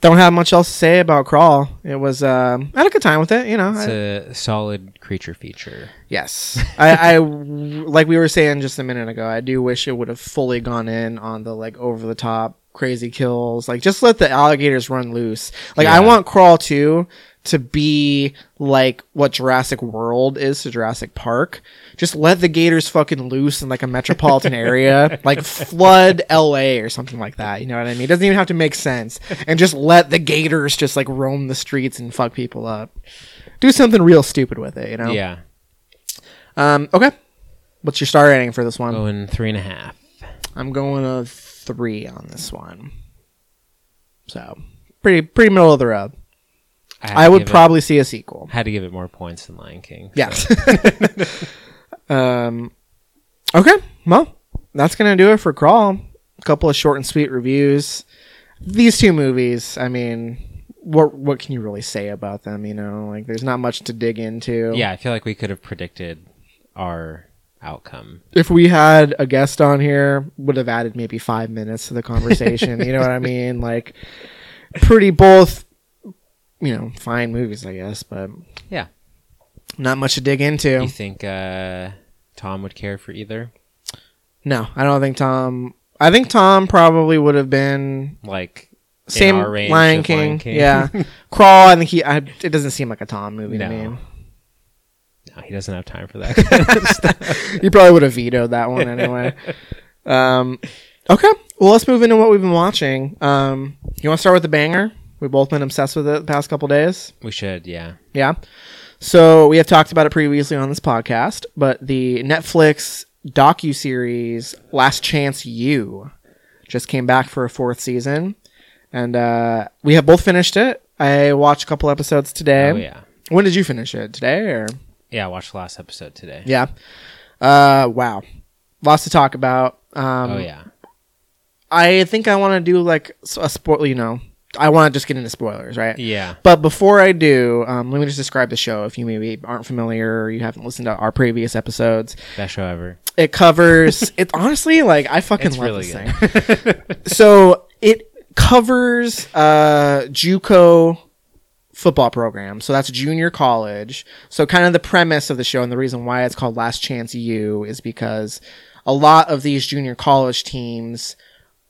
don't have much else to say about Crawl. It was. Um, I had a good time with it. You know. It's a solid creature feature. Yes, I, I like we were saying just a minute ago. I do wish it would have fully gone in on the like over the top crazy kills. Like just let the alligators run loose. Like I Yeah. want Crawl two to be like what Jurassic World is to Jurassic Park. Just let the gators fucking loose in like a metropolitan area, like flood L.A. or something like that. You know what I mean? It doesn't even have to make sense, and just let the gators just like roam the streets and fuck people up. Do something real stupid with it, you know? Yeah, Um, okay. What's your star rating for this one? going three and a half. I'm going a three on this one. So pretty pretty middle of the road. Had I would give it- probably see a sequel. had to give it more points than Lion King. Yes. um. Okay. Well, that's gonna do it for Crawl. A couple of short and sweet reviews. These two movies. I mean, what what can you really say about them? You know, like there's not much to dig into. Yeah, I feel like we could have predicted our outcome. if we had a guest on here, would have added maybe five minutes to the conversation. you know what I mean? Like, pretty both, you know, fine movies, I guess, but Yeah. not much to dig Do into. you think uh, Tom would care for either? No, I don't think Tom. I think Tom probably would have been. Like Same range Lion King. Lion King. Yeah. Crawl. I think he. I, it doesn't seem like a Tom movie to No. me. No, he doesn't have time for that. He probably would have vetoed that one anyway. um, okay. Well, let's move into what we've been watching. Um, you want to start with the banger? We've both been obsessed with it the past couple days. we should, yeah. Yeah. So we have talked about it previously on this podcast, but the Netflix docu series "Last Chance U" just came back for a fourth season, and uh, we have both finished it. I watched a couple episodes today. Oh yeah, When did you finish it? Today or? yeah. I watched the last episode today. Yeah. Uh, wow. Lots to talk about. Um, oh yeah. I think I want to do like a spoil. You know, I want to just get into spoilers, right? Yeah. But before I do, um, let me just describe the show if you maybe aren't familiar or you haven't listened to our previous episodes. Best show ever. It covers. it honestly like I fucking It's love really this thing. so it covers uh JUCO football program. So that's junior college. So kind of the premise of the show and the reason why it's called Last Chance U is because a lot of these junior college teams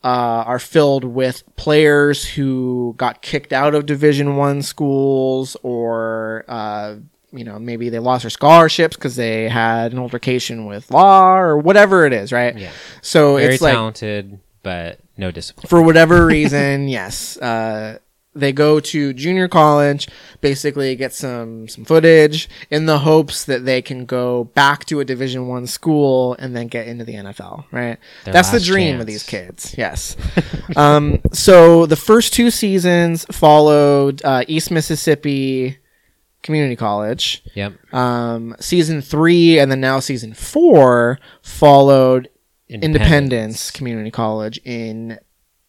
uh, are filled with players who got kicked out of Division One schools, or uh, you know maybe they lost their scholarships because they had an altercation with law or whatever it is, right? Yeah. So Very it's like talented, but no discipline. for whatever reason, yes, uh, they go to junior college, basically get some some footage in the hopes that they can go back to a Division One school and then get into the NFL. Right? Their That's the dream of these kids. Yes. um, so the first two seasons followed uh, East Mississippi Community College. Yep. Um, season three and then now season four followed Independence Community College in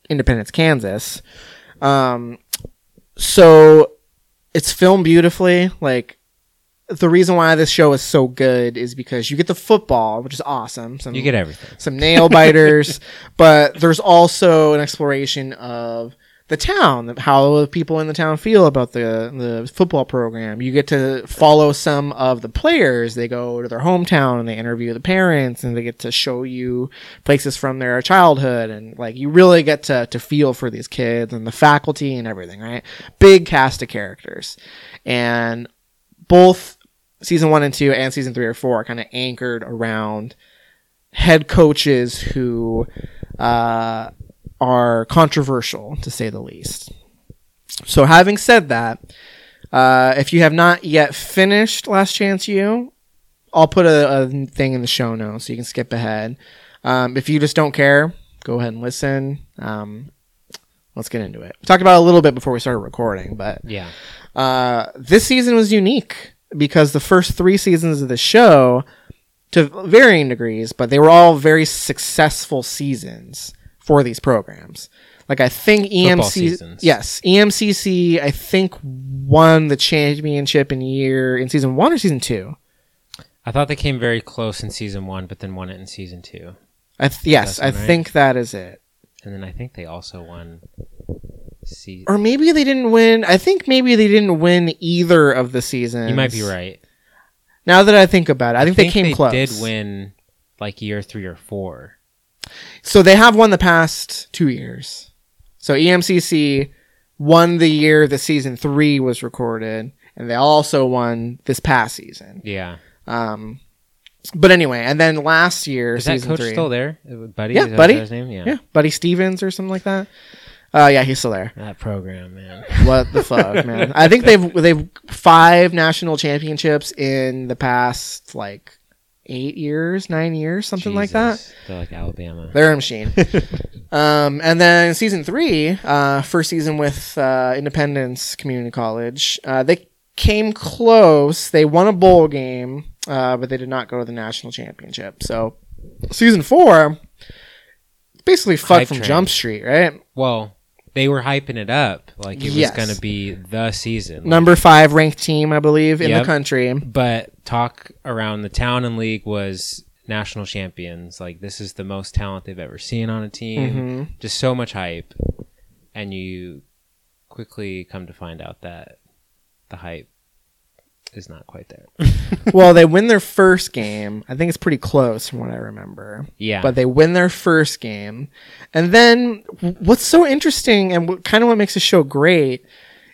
Independence, Kansas. Um, so it's filmed beautifully. Like the reason why this show is so good is because you get the football, which is awesome. Some You get everything. some nail biters, but there's also an exploration of the town, how the people in the town feel about the the football program. You get to follow some of the players. They go to their hometown and they interview the parents, and they get to show you places from their childhood, and like you really get to to feel for these kids and the faculty and everything. Right, big cast of characters, and both season one and two and season three or four are kind of anchored around head coaches who uh, are controversial to say the least. So, having said that, uh, if you have not yet finished Last Chance U, I'll put a, a thing in the show notes so you can skip ahead. Um, if you just don't care, go ahead and listen. Um, let's get into it. We talked about it a little bit before we started recording, but Yeah. uh, this season was unique because the first three seasons of the show, to varying degrees, but they were all very successful seasons for these programs. Like I think EMC, yes, EMCC, I think won the championship in year in season one or season two. I thought they came very close in season one, but then won it in season two. I th- yes, I right. think that is it. And then I think they also won season. Or maybe they didn't win. I think maybe they didn't win either of the seasons. You might be right. Now that I think about it, I think, they came close. did win like year three or four. So they have won the past two years. So EMCC won the year the season three was recorded, and they also won this past season. Yeah. Um, but anyway, and then last year, Is that coach three, still there? Uh, Buddy? Yeah, Buddy. His name? Yeah. yeah, Buddy Stephens or something like that. Uh, yeah, he's still there. That program, man. What the fuck, man? I think they've they've five national championships in the past like eight years, nine years, something like that. They're like Alabama. They're a machine. um, and then season three, uh, first season with uh, Independence Community College, uh, they came close. They won a bowl game, uh, but they did not go to the national championship. So season four, basically fuck from train. Jump Street, right? well, they were hyping it up like it Yes. was going to be the season. Like, Number five ranked team, I believe, in Yep. the country. but talk around the town and league was national champions. Like this is the most talent they've ever seen on a team. Mhm. Just so much hype, and you quickly come to find out that the hype is not quite there. well, they win their first game. I think it's pretty close from what I remember. Yeah. But they win their first game. And then what's so interesting and what, kind of what makes the show great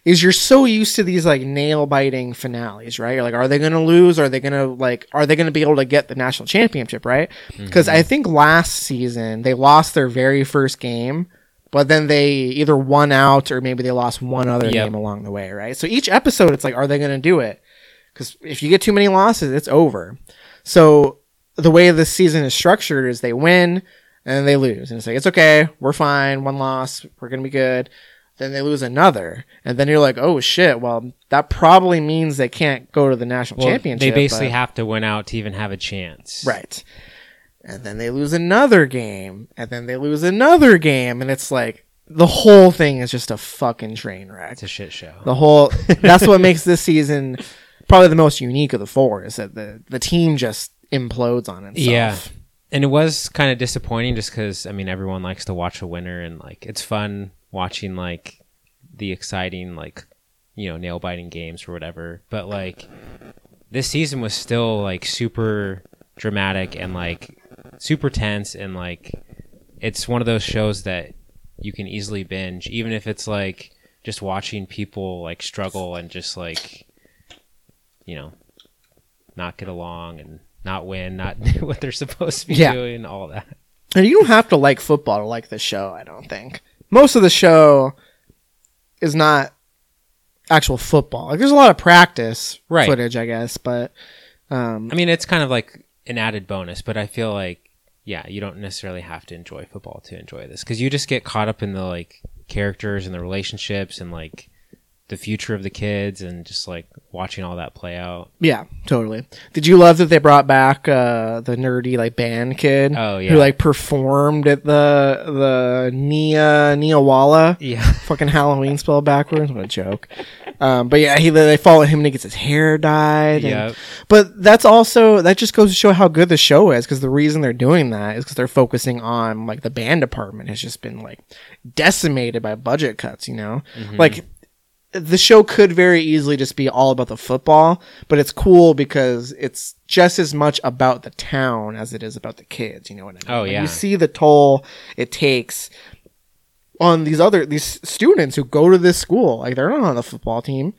is you're so used to these like nail biting finales, right? You're like, are they going to lose? Are they going to like, are they going to be able to get the national championship, right? Mm-hmm. Because I think last season they lost their very first game, but then they either won out or maybe they lost one other Yep. game along the way, right? So each episode, it's like, are they going to do it? Because if you get too many losses, it's over. So the way this season is structured is they win and they lose, and it's like it's okay, we're fine, one loss, we're gonna be good. Then they lose another, and then you're like, oh shit, well that probably means they can't go to the national Well, championship. they basically but- have to win out to even have a chance. right. And then they lose another game, and then they lose another game, and it's like the whole thing is just a fucking train wreck. It's a shit show. The whole that's what makes this season probably the most unique of the four is that the the team just implodes on itself. Yeah. And it was kind of disappointing just because, I mean, everyone likes to watch a winner and, like, it's fun watching, like, the exciting, like, you know, nail biting games or whatever. But, like, this season was still, like, super dramatic and, like, super tense. And, like, it's one of those shows that you can easily binge, even if it's, like, just watching people, like, struggle and just, like, you know, not get along and not win, not do what they're supposed to be Yeah. doing, all that. And you don't have to like football to like the show, I don't think. Most of the show is not actual football. Like there's a lot of practice Right. footage, I guess, but um I mean, it's kind of like an added bonus, but I feel like, yeah, you don't necessarily have to enjoy football to enjoy this because you just get caught up in the like characters and the relationships and like the future of the kids and just like watching all that play out. yeah, totally. Did you love that they brought back uh the nerdy like band kid Oh, yeah. who like performed at the the Nia Neewollah Yeah. fucking Halloween spelled backwards. What a joke. Um, but yeah, he they follow him and he gets his hair dyed. Yeah. But that's also that just goes to show how good the show is because the reason they're doing that is because they're focusing on like the band department has just been like decimated by budget cuts. You know, like the show could very easily just be all about the football, but it's cool because it's just as much about the town as it is about the kids. You know what I mean? Oh, yeah. you see the toll it takes on these other these students who go to this school. Like they're not on the football team,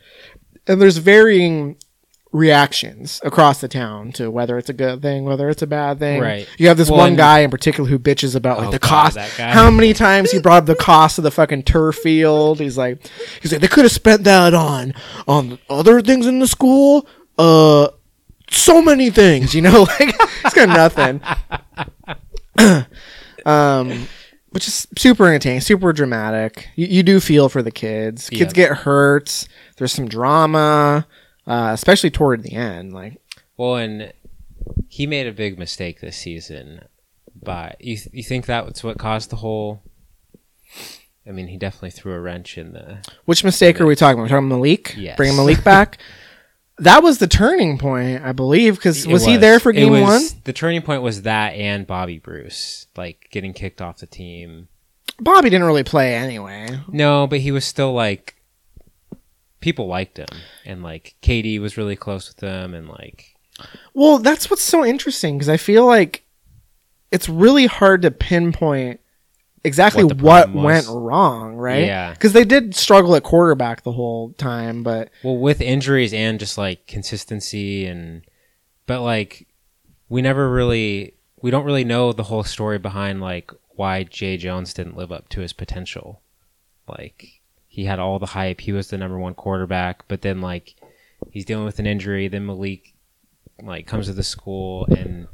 and there's varying reactions across the town to whether it's a good thing, whether it's a bad thing. Right. You have this Well, one guy in particular who bitches about like Oh, the cost. How many times he brought up the cost of the fucking turf field? He's like, he's like, they could have spent that on on other things in the school. Uh, so many things, you know, like it's got nothing. um, which is super entertaining, super dramatic. You, you do feel for the kids. Kids Yeah. get hurt. There's some drama, uh, especially toward the end. Like, Well, and he made a big mistake this season. But you, you think that's what caused the whole. I mean, he definitely threw a wrench in the. which mistake are we talking about? We're talking Malik. Yes. Bringing Malik back. that was the turning point, I believe. Because It was, he there for game was- one? The turning point was that and Bobby Bruce, like getting kicked off the team. Bobby didn't really play anyway. No, but he was still like people liked him, and like Katie was really close with him, and like Well, that's what's so interesting because I feel like it's really hard to pinpoint exactly What what, went wrong, right? Yeah. Because they did struggle at quarterback the whole time, but well with injuries and just like consistency and but like we never really we don't really know the whole story behind like why Jay Jones didn't live up to his potential. Like he had all the hype, he was the number one quarterback, but then like he's dealing with an injury, then Malik like comes to the school and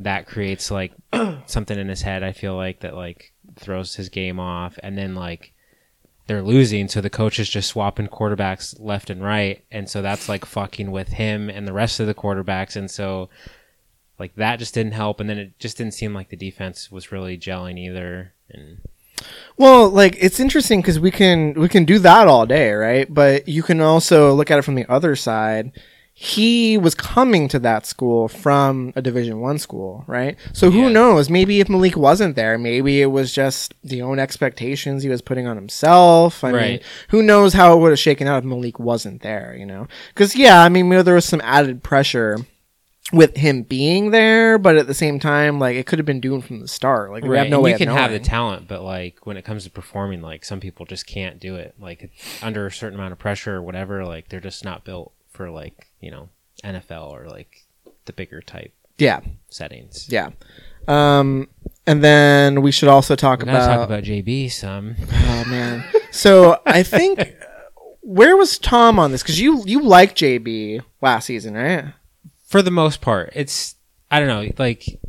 that creates like something in his head I feel like that like throws his game off. And then like they're losing, so the coach is just swapping quarterbacks left and right, and so that's like fucking with him and the rest of the quarterbacks, and so like that just didn't help, and then it just didn't seem like the defense was really gelling either, and Well, like it's interesting because we can we can do that all day, right? But you can also look at it from the other side. he was coming to that school from a Division One school, right? So who Yeah. knows? Maybe if Malik wasn't there, maybe it was just the own expectations he was putting on himself. I mean, who knows how it would have shaken out if Malik wasn't there? You know, because yeah, I mean, there was some added pressure with him being there, but at the same time, like it could have been doomed from the start. Like we have no and way you can have the talent, but like when it comes to performing, like some people just can't do it. Like under a certain amount of pressure or whatever, like they're just not built for like you know NFL or like the bigger type yeah, settings. yeah. Um, and then we should also talk about, talk about JB some. Oh man. So I think uh, where was Tom on this? Because you you like JB last season, right? For the most part it's i don't know like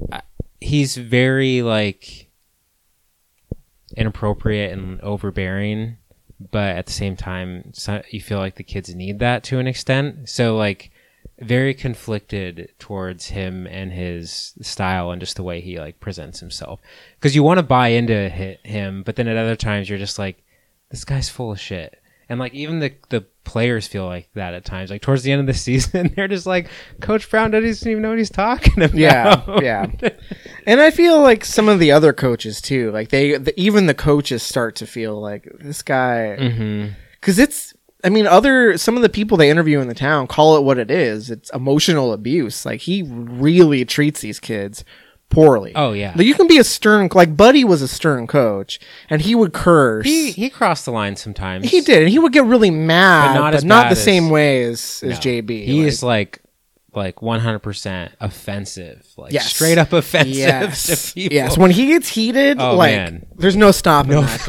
he's very like inappropriate and overbearing but at the same time you feel like the kids need that to an extent. So like very conflicted towards him and his style and just the way he like presents himself. Because you want to buy into him but then at other times you're just like this guy's full of shit and like even the the players feel like that at times like towards the end of the season they're just like coach brown doesn't even know what he's talking about Yeah, yeah. And I feel like some of the other coaches too, like they the, even the coaches start to feel like this guy mm-hmm. because it's. I mean, other some of the people they interview in the town call it what it is. It's emotional abuse. Like he really treats these kids poorly. Oh, yeah. like, you can be a stern like Buddy was a stern coach, and he would curse. he he crossed the line sometimes He did, and he would get really mad, But but not not, as the as- same way as, as No. JB. he like- is like like 100% offensive like Yes. straight up offensive yes, to people yes. When he gets heated, Oh, like man. there's no stopping No that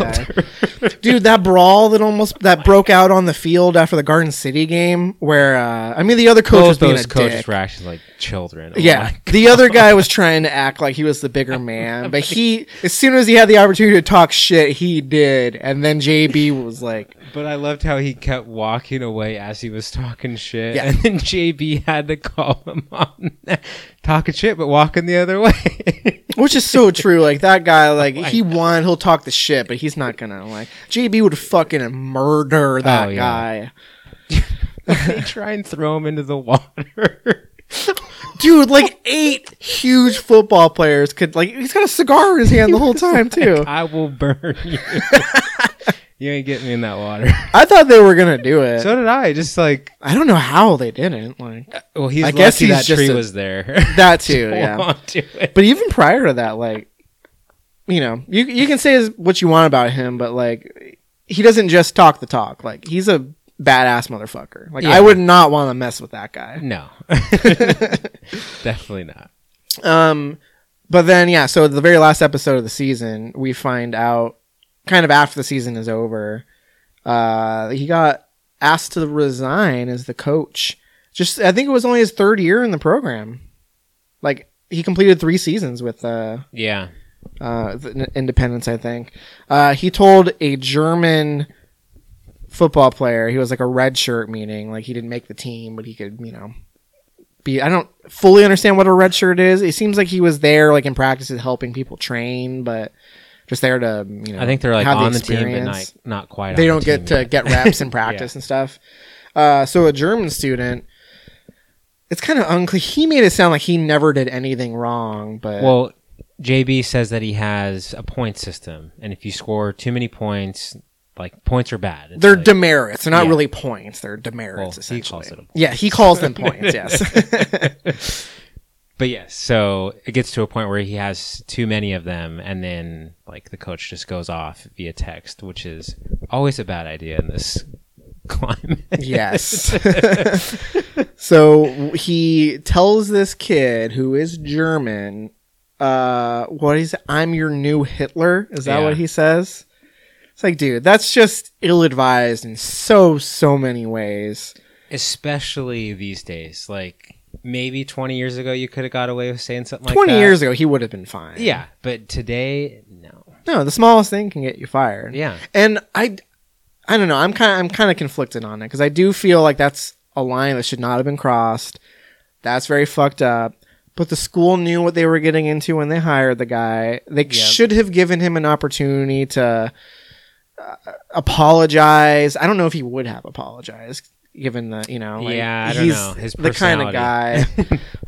guy. Dude, that brawl that almost that broke out on the field after the Garden City game, where uh, I mean the other coach was both being those a coaches dick. were actually like children Oh Yeah, my the other guy was trying to act like he was the bigger man, but he, as soon as he had the opportunity to talk shit, he did. And then JB was like, But I loved how he kept walking away as he was talking shit, Yeah. and then JB had to call him on talking shit, but walking the other way. Which is so true. Like that guy, like Oh he won, he'll talk the shit, but he's not gonna like JB would fucking murder oh, that Oh, yeah. guy. they try and throw him into the water. Dude, like eight huge football players could like he's got a cigar in his hand the whole time too. I will burn you. You ain't getting me in that water. I thought they were gonna do it. So did I. Just like, I don't know how they didn't. Like well, he's I lucky guess he's that tree a- was there. that too, to yeah. But even prior to that, like you know, you you can say as- what you want about him, but like he doesn't just talk the talk. Like he's a badass motherfucker. Like Yeah. I would not want to mess with that guy. No, definitely not. Um, but then yeah, so the very last episode of the season, we find out kind of after the season is over, uh, he got asked to resign as the coach. Just I think it was only his third year in the program. Like he completed three seasons with uh, Yeah, uh, Independence, I think. Uh, he told a German football player, he was like a red shirt, meaning like he didn't make the team, but he could, you know, be. I don't fully understand what a red shirt is. It seems like he was there, like in practices, helping people train, but just there to, you know, I think they're like on the team, but not not quite. They on don't the get to yet. get reps in practice and stuff. Uh, so a German student. It's kind of unclear. He made it sound like he never did anything wrong, but Well, JB says that he has a point system, and if you score too many points, like points are bad. It's They're like- demerits. They're not Yeah. really points. They're demerits. Well, he essentially. calls it a point. Yeah, he calls them points. Yes. But yes, so it gets to a point where he has too many of them, and then like the coach just goes off via text, which is always a bad idea in this climate. yes. so he tells this kid who is German, uh, what is I'm your new Hitler? Is that Yeah. what he says? It's like, dude, that's just ill-advised in so so many ways. especially these days. Like maybe 20 years ago, you could have got away with saying something like Twenty that. years ago, he would have been fine. Yeah, but today, no. No, the smallest thing can get you fired. Yeah. And I, I don't know. I'm kind of I'm kind of conflicted on it because I do feel like that's a line that should not have been crossed. That's very fucked up. But the school knew what they were getting into when they hired the guy. They should have given him an opportunity to uh, apologize. I don't know if he would have apologized. Given the you know, like, Yeah, I don't know. His the kind of guy.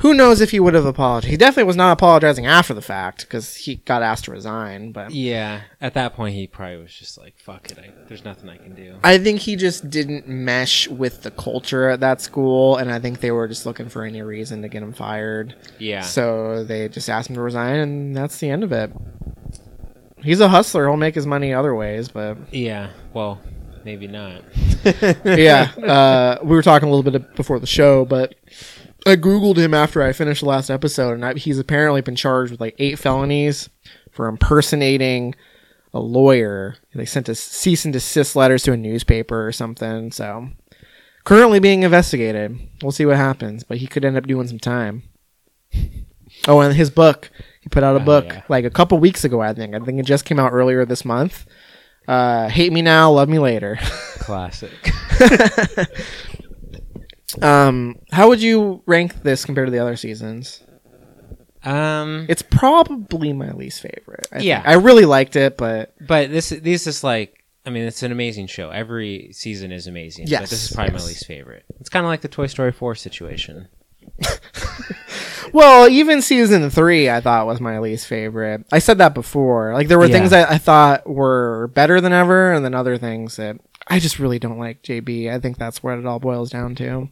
who knows if he would have apologized? He definitely was not apologizing after the fact because he got asked to resign. But yeah, at that point he probably was just like, "Fuck it, I, there's nothing I can do." I think he just didn't mesh with the culture at that school, and I think they were just looking for any reason to get him fired. Yeah, So they just asked him to resign, and that's the end of it. He's a hustler. He'll make his money other ways, but yeah. Well, maybe not. yeah, uh, we were talking a little bit before the show, but I googled him after I finished the last episode, and I, he's apparently been charged with like eight felonies for impersonating a lawyer. They sent a cease and desist letters to a newspaper or something. So currently being investigated. We'll see what happens, but he could end up doing some time. Oh, and his book. He put out a Oh, book yeah. like a couple weeks ago, I think. I think it just came out earlier this month. Uh, Hate Me Now, Love Me Later. Classic. Um, how would you rank this compared to the other seasons? um, It's probably my least favorite. I Yeah. think. I really liked it, but but this this is like, I mean, it's an amazing show. Every season is amazing. but Yes, this is probably yes. my least favorite. It's kind of like the Toy Story four situation. well, even season three, I thought was my least favorite. I said that before. Like there were Yeah. things that I thought were better than ever, and then other things that I just really don't like. JB, I think that's what it all boils down to.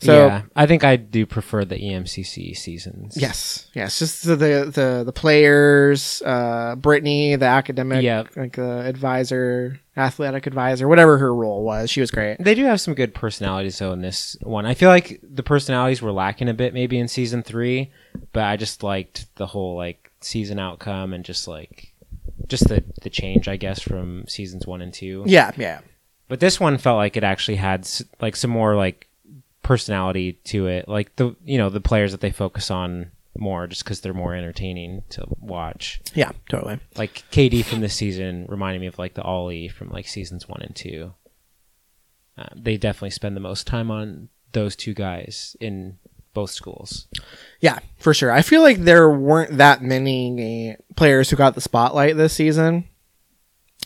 So yeah, I think I do prefer the EMCC seasons. Yes, yes, just the the the, the players, uh, Brittany, the academic, Yep. like the advisor, athletic advisor, whatever her role was, she was great. They do have some good personalities though in this one. I feel like the personalities were lacking a bit maybe in season three, but I just liked the whole like season outcome and just like just the the change I guess from seasons one and two. Yeah, yeah, But this one felt like it actually had s- like some more like personality to it, like the you know the players that they focus on more just because they're more entertaining to watch. yeah, totally. Like KD from this season reminded me of like the Ollie from like seasons one and two. Uh, they definitely spend the most time on those two guys in both schools. Yeah, for sure. I feel like there weren't that many players who got the spotlight this season.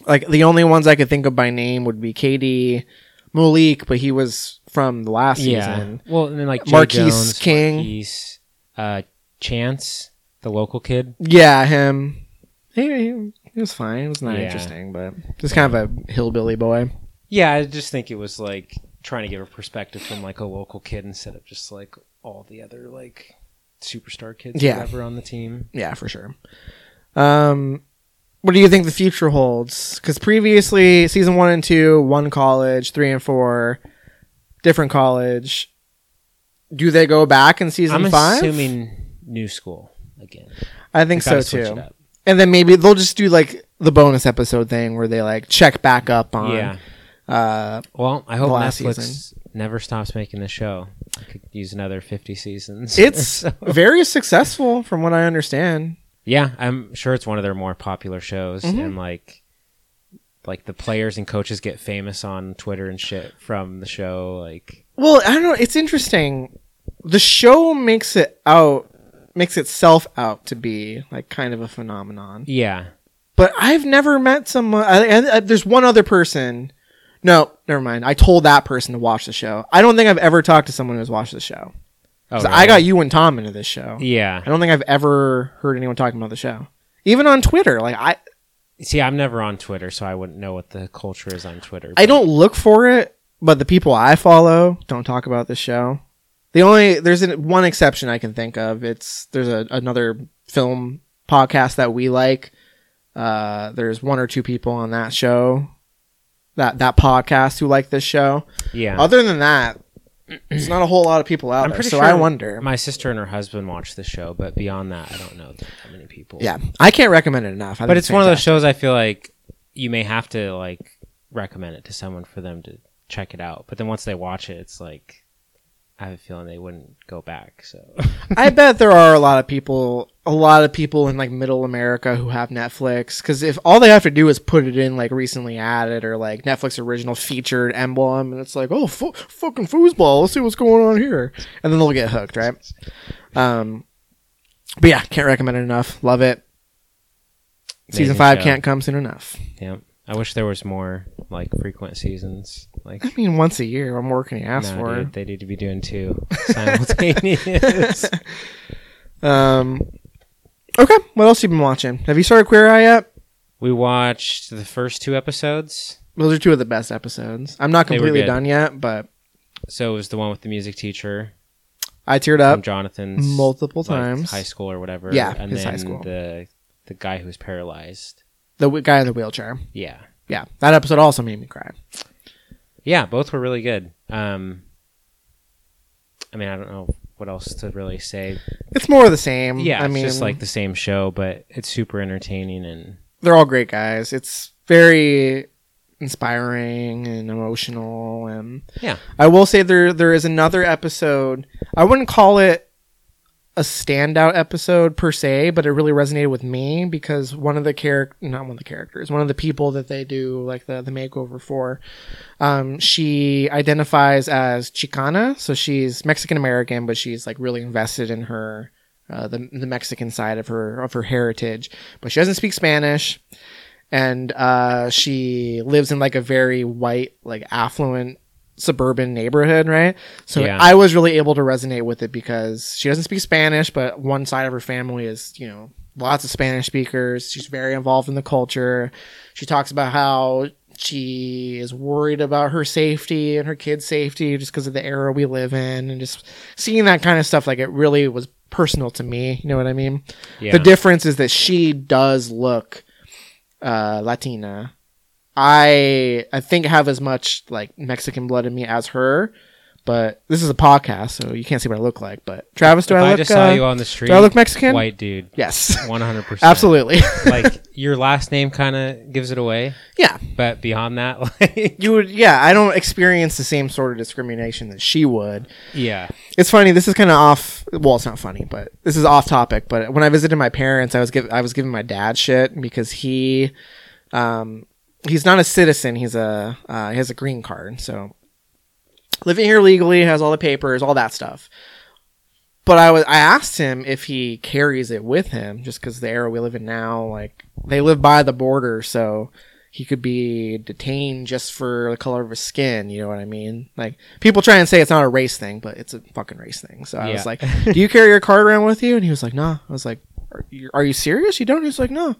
Like the only ones I could think of by name would be KD, Malik, but he was from the last season. Well, and then like Jay Marquise Jones, King. Marquise, uh, Chance, the local kid. Yeah, him. He, he, he was fine. It was not Yeah. interesting, but just kind of a hillbilly boy. Yeah, I just think it was like trying to give a perspective from like a local kid instead of just like all the other like superstar kids Yeah. whatever on the team. Yeah, for sure. Um, what do you think the future holds? Because previously, season one and two, one college, three and four, different college. Do they go back in season I'm five? assuming new school again. I think They so gotta switch too. up. And then maybe they'll just do like the bonus episode thing where they like check back up on. Yeah. Uh, Well, I hope The last Netflix season. never stops making the show. I could use another 50 seasons. it's very successful from what I understand. Yeah, I'm sure it's one of their more popular shows Mhm. and like like the players and coaches get famous on Twitter and shit from the show like Well, I don't know. It's interesting. The show makes it out, makes itself out to be like kind of a phenomenon. yeah. But I've never met someone. I, I, I- there's one other person. No, never mind. I told that person to watch the show. I don't think I've ever talked to someone who's watched the show. Oh, really? I got you and Tom into this show. Yeah. I don't think I've ever heard anyone talking about the show, even on Twitter. Like I, See, I'm never on Twitter, so I wouldn't know what the culture is on Twitter. I don't look for it, but the people I follow don't talk about the show. The only there's an, one exception I can think of. It's there's a, another film podcast that we like. Uh, there's one or two people on that show, that that podcast who like this show. Yeah. Other than that, there's not a whole lot of people out I'm there. pretty So sure I wonder. My sister and her husband watch the show, but beyond that, I don't know that many people. yeah, I can't recommend it enough. I but think it's one of those fantastic. shows I feel like you may have to like recommend it to someone for them to check it out. But then once they watch it, it's like I have a feeling they wouldn't go back. So I bet there are a lot of people, a lot of people in like middle America who have Netflix. Because if all they have to do is put it in like recently added or like Netflix original featured emblem, and it's like, oh, fu- fucking foosball, let's see what's going on here, and then they'll get hooked, right? Um, but yeah, can't recommend it enough. Love it. Season five show. can't come soon enough. yeah, I wish there was more like frequent seasons. Like, I mean, once a year. I'm working ask no, for? dude, they need to be doing two simultaneous. Um. Okay, what else you been watching? Have you started Queer Eye yet? we watched the first two episodes. Those are two of the best episodes. I'm not They were completely good. done yet, but So it was the one with the music teacher I teared from up Jonathan's multiple like, times. high school or whatever. Yeah, and his then high school. the the guy who was paralyzed. The w- guy in the wheelchair. Yeah, Yeah, that episode also made me cry. yeah, both were really good. Um, I mean, I don't know what else to really say. It's more of the same. Yeah, I it's mean, just like the same show, but it's super entertaining and they're all great guys. It's very inspiring and emotional and Yeah. I will say there there is another episode. I wouldn't call it a standout episode per se, but it really resonated with me because one of the character not one of the characters, one of the people that they do like the the makeover for, um, she identifies as Chicana, so she's Mexican American, but she's like really invested in her uh, the the Mexican side of her of her heritage, but she doesn't speak Spanish, and uh, she lives in like a very white, like affluent suburban neighborhood, right? So Yeah. I was really able to resonate with it because she doesn't speak Spanish, but one side of her family is, you know, lots of Spanish speakers. She's very involved in the culture. She talks about how she is worried about her safety and her kids' safety just because of the era we live in and just seeing that kind of stuff like it really was personal to me, you know what I mean? yeah. The difference is that she does look uh, Latina. I I think have as much like Mexican blood in me as her, but this is a podcast, so you can't see what I look like. But Travis, do if I I, look? just saw uh, you on the street, do I look Mexican? white dude, Yes, one hundred percent, absolutely. like your last name kind of gives it away, yeah, but beyond that, like you would. Yeah, I don't experience the same sort of discrimination that she would. yeah, It's funny. This is kind of off. Well, it's not funny, but this is off topic. But when I visited my parents, I was give, I was giving my dad shit because he, um, he's not a citizen. He's a uh, he has a green card, so living here legally, has all the papers, all that stuff. But I was I asked him if he carries it with him, just because the era we live in now, like they live by the border, so he could be detained just for the color of his skin. You know what I mean? Like people try and say it's not a race thing, but it's a fucking race thing. So I was like, "Do you carry your card around with you?" And he was like, "No." I was like, "Are you, are you serious? You don't?" He's like, "No."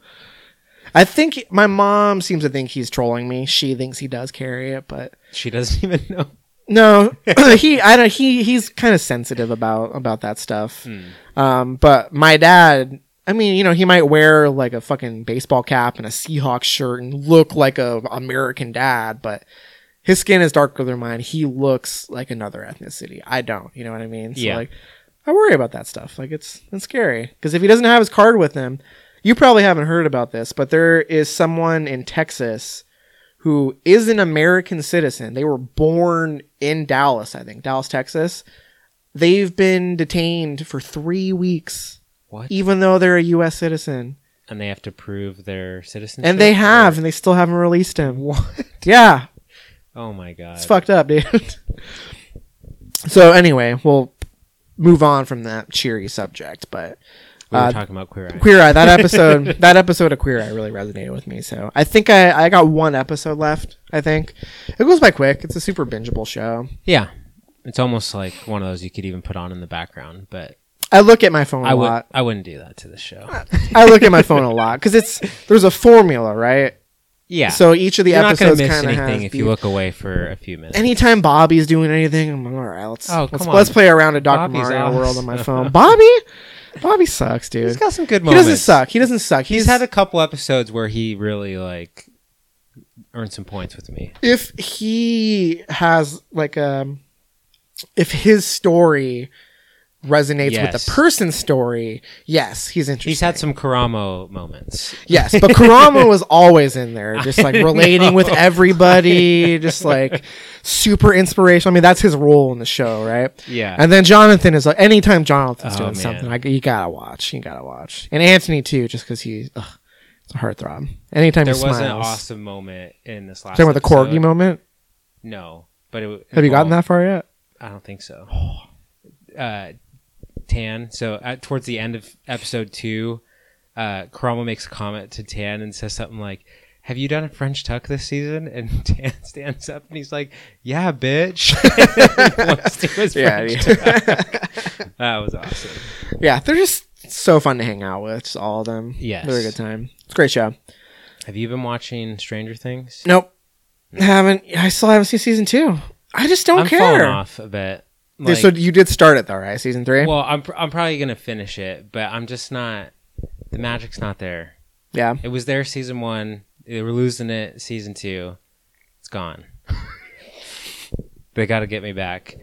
I think my mom seems to think he's trolling me. She thinks he does carry it, but she doesn't even know. no, he I don't he he's kind of sensitive about about that stuff. Um, but my dad, I mean, you know, he might wear like a fucking baseball cap and a Seahawks shirt and look like a American dad, but his skin is darker than mine. He looks like another ethnicity. I don't. You know what I mean? So Yeah. like I worry about that stuff. Like it's it's scary because if he doesn't have his card with him, you probably haven't heard about this, but there is someone in Texas who is an American citizen. They were born in Dallas, I think, Dallas, Texas. They've been detained for three weeks, What? even though they're a U.S. citizen, and they have to prove their citizenship. and they have, or- and they still haven't released him. What? Yeah, Oh my god. it's fucked up, dude. so anyway, we'll move on from that cheery subject, but We were uh, talking about queer eye. Queer Eye. That episode, that episode of Queer Eye really resonated with me. So I think I, I got one episode left. I think it goes by quick. It's a super bingeable show. Yeah. It's almost like one of those you could even put on in the background, but I look at my phone a I would lot. I wouldn't do that to the show. I look at my phone a lot because it's there's a formula, right? Yeah. So each of the you're episodes miss kind of anything has if you look away for a few minutes. Anytime Bobby's doing anything, I'm like, all right, let's Oh, let's, on. let's play around a Dr. Bobby's Mario world on my phone. Bobby, Bobby sucks, dude. He's got some good moments. he doesn't suck. He doesn't suck. He's had a couple episodes where he really like earned some points with me. if he has like um if his story resonates with the person's story yes he's interesting He's had some Karamo moments. yes but Karamo was always in there just like relating with everybody just like super inspirational. I mean that's his role in the show right? Yeah. and then jonathan is like anytime jonathan's Oh, doing man. something like you gotta watch you gotta watch. And Antoni too just because he ugh, it's a heartthrob. Anytime there he was smiles. an awesome moment in this last. talking about the corgi moment? No, but it, have you gotten that far yet? I don't think so. Uh, Tan. So at, towards the end of episode two, uh, makes a comment to Tan and says something like, have you done a French tuck this season? And Tan stands up and he's like, yeah, bitch. He points to Yeah, yeah. that was awesome. yeah, they're just so fun to hang out with. Just all of them. Yes. they're a good time. It's a great show. Have you been watching Stranger Things? Nope, haven't. I still haven't seen season two. I just don't I'm care. falling off a bit. Like, so you did start it though, right? Season three. well, I'm pr- I'm probably gonna finish it, but I'm just not. The magic's not there. yeah. It was there season one. They were losing it season two. It's gone. they got to get me back.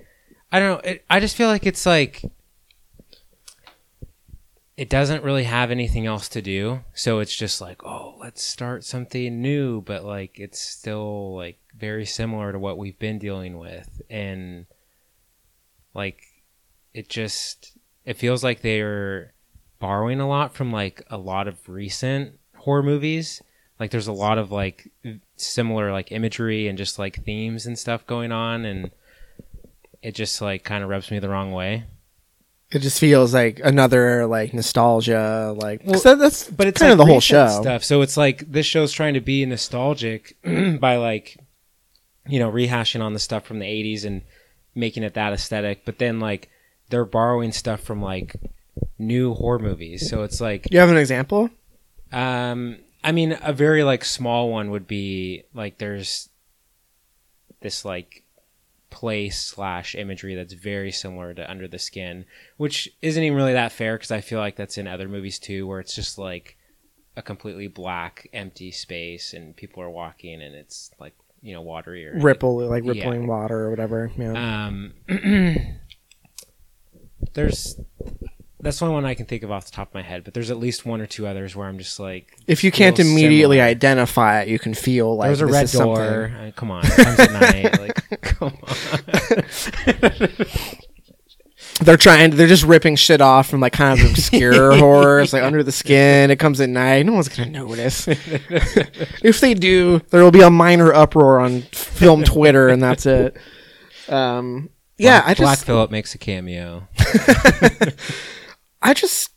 I don't know. It, I just feel like it's like it doesn't really have anything else to do. So it's just like, oh, let's start something new, but like it's still like very similar to what we've been dealing with, and like it just it feels like they're borrowing a lot from like a lot of recent horror movies. Like there's a lot of like similar like imagery and just like themes and stuff going on and it just like kind of rubs me the wrong way. It just feels like another like nostalgia, like Well, that- that's But it's kind of like the whole show. stuff. So it's like this show's trying to be nostalgic by like you know rehashing on the stuff from the 80s and making it that aesthetic, but then like they're borrowing stuff from like new horror movies. So it's like You have an example? Um, I mean, a very like small one would be like there's this like place slash imagery that's very similar to Under the Skin, which isn't even really that fair because I feel like that's in other movies too, where it's just like a completely black, empty space and people are walking and it's like you know watery or Ripple, like Yeah. rippling water or whatever. Yeah. um, there's that's the only one I can think of off the top of my head, but there's at least one or two others where I'm just like, if you can't immediately similar. identify it, you can feel like There's a this red is door. Uh, come on, it comes at night. Like, come on. They're trying. They're just ripping shit off from like kind of obscure horrors, like Under the Skin. It comes at night. No one's gonna notice. if they do, there will be a minor uproar on film Twitter, and that's it. Um, yeah, Black, I Black just, Phillip makes a cameo. I just,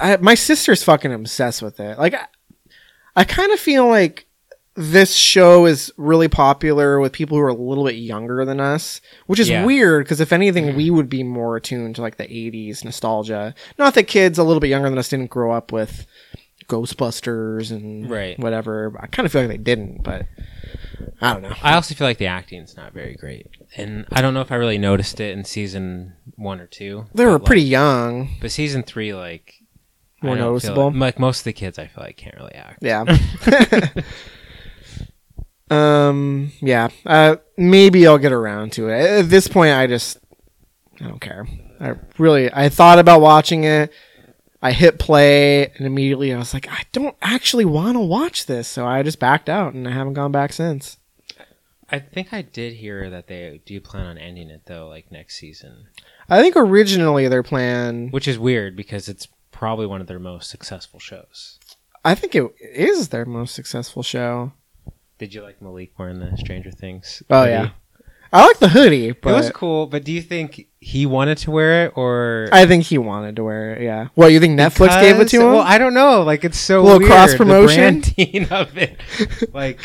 I, my sister's fucking obsessed with it. Like, I, I kind of feel like this show is really popular with people who are a little bit younger than us, which is Yeah. weird because if anything, we mm. would be more attuned to like the '80s nostalgia. Not that kids a little bit younger than us didn't grow up with Ghostbusters and Right. whatever. I kind of feel like they didn't, but I don't know. I also feel like the acting's not very great, and I don't know if I really noticed it in season one or two. They were like- pretty young. but season three, like More noticeable? Like, like most of the kids, I feel like can't really act. Yeah. um. Yeah. Uh. Maybe I'll get around to it. At this point, I just I don't care. I really I thought about watching it. I hit play and immediately I was like, I don't actually want to watch this, so I just backed out and I haven't gone back since. I think I did hear that they do plan on ending it though, like next season, I think originally their plan. which is weird because it's probably one of their most successful shows. I think it is their most successful show. Did you like Malik wearing the Stranger Things? Oh hoodie? yeah, I like the hoodie, it was cool. But do you think he wanted to wear it or I think he wanted to wear it. Yeah. What you think Netflix gave it to him? Well, I don't know. Like it's so Little weird, cross promotion? of it. like,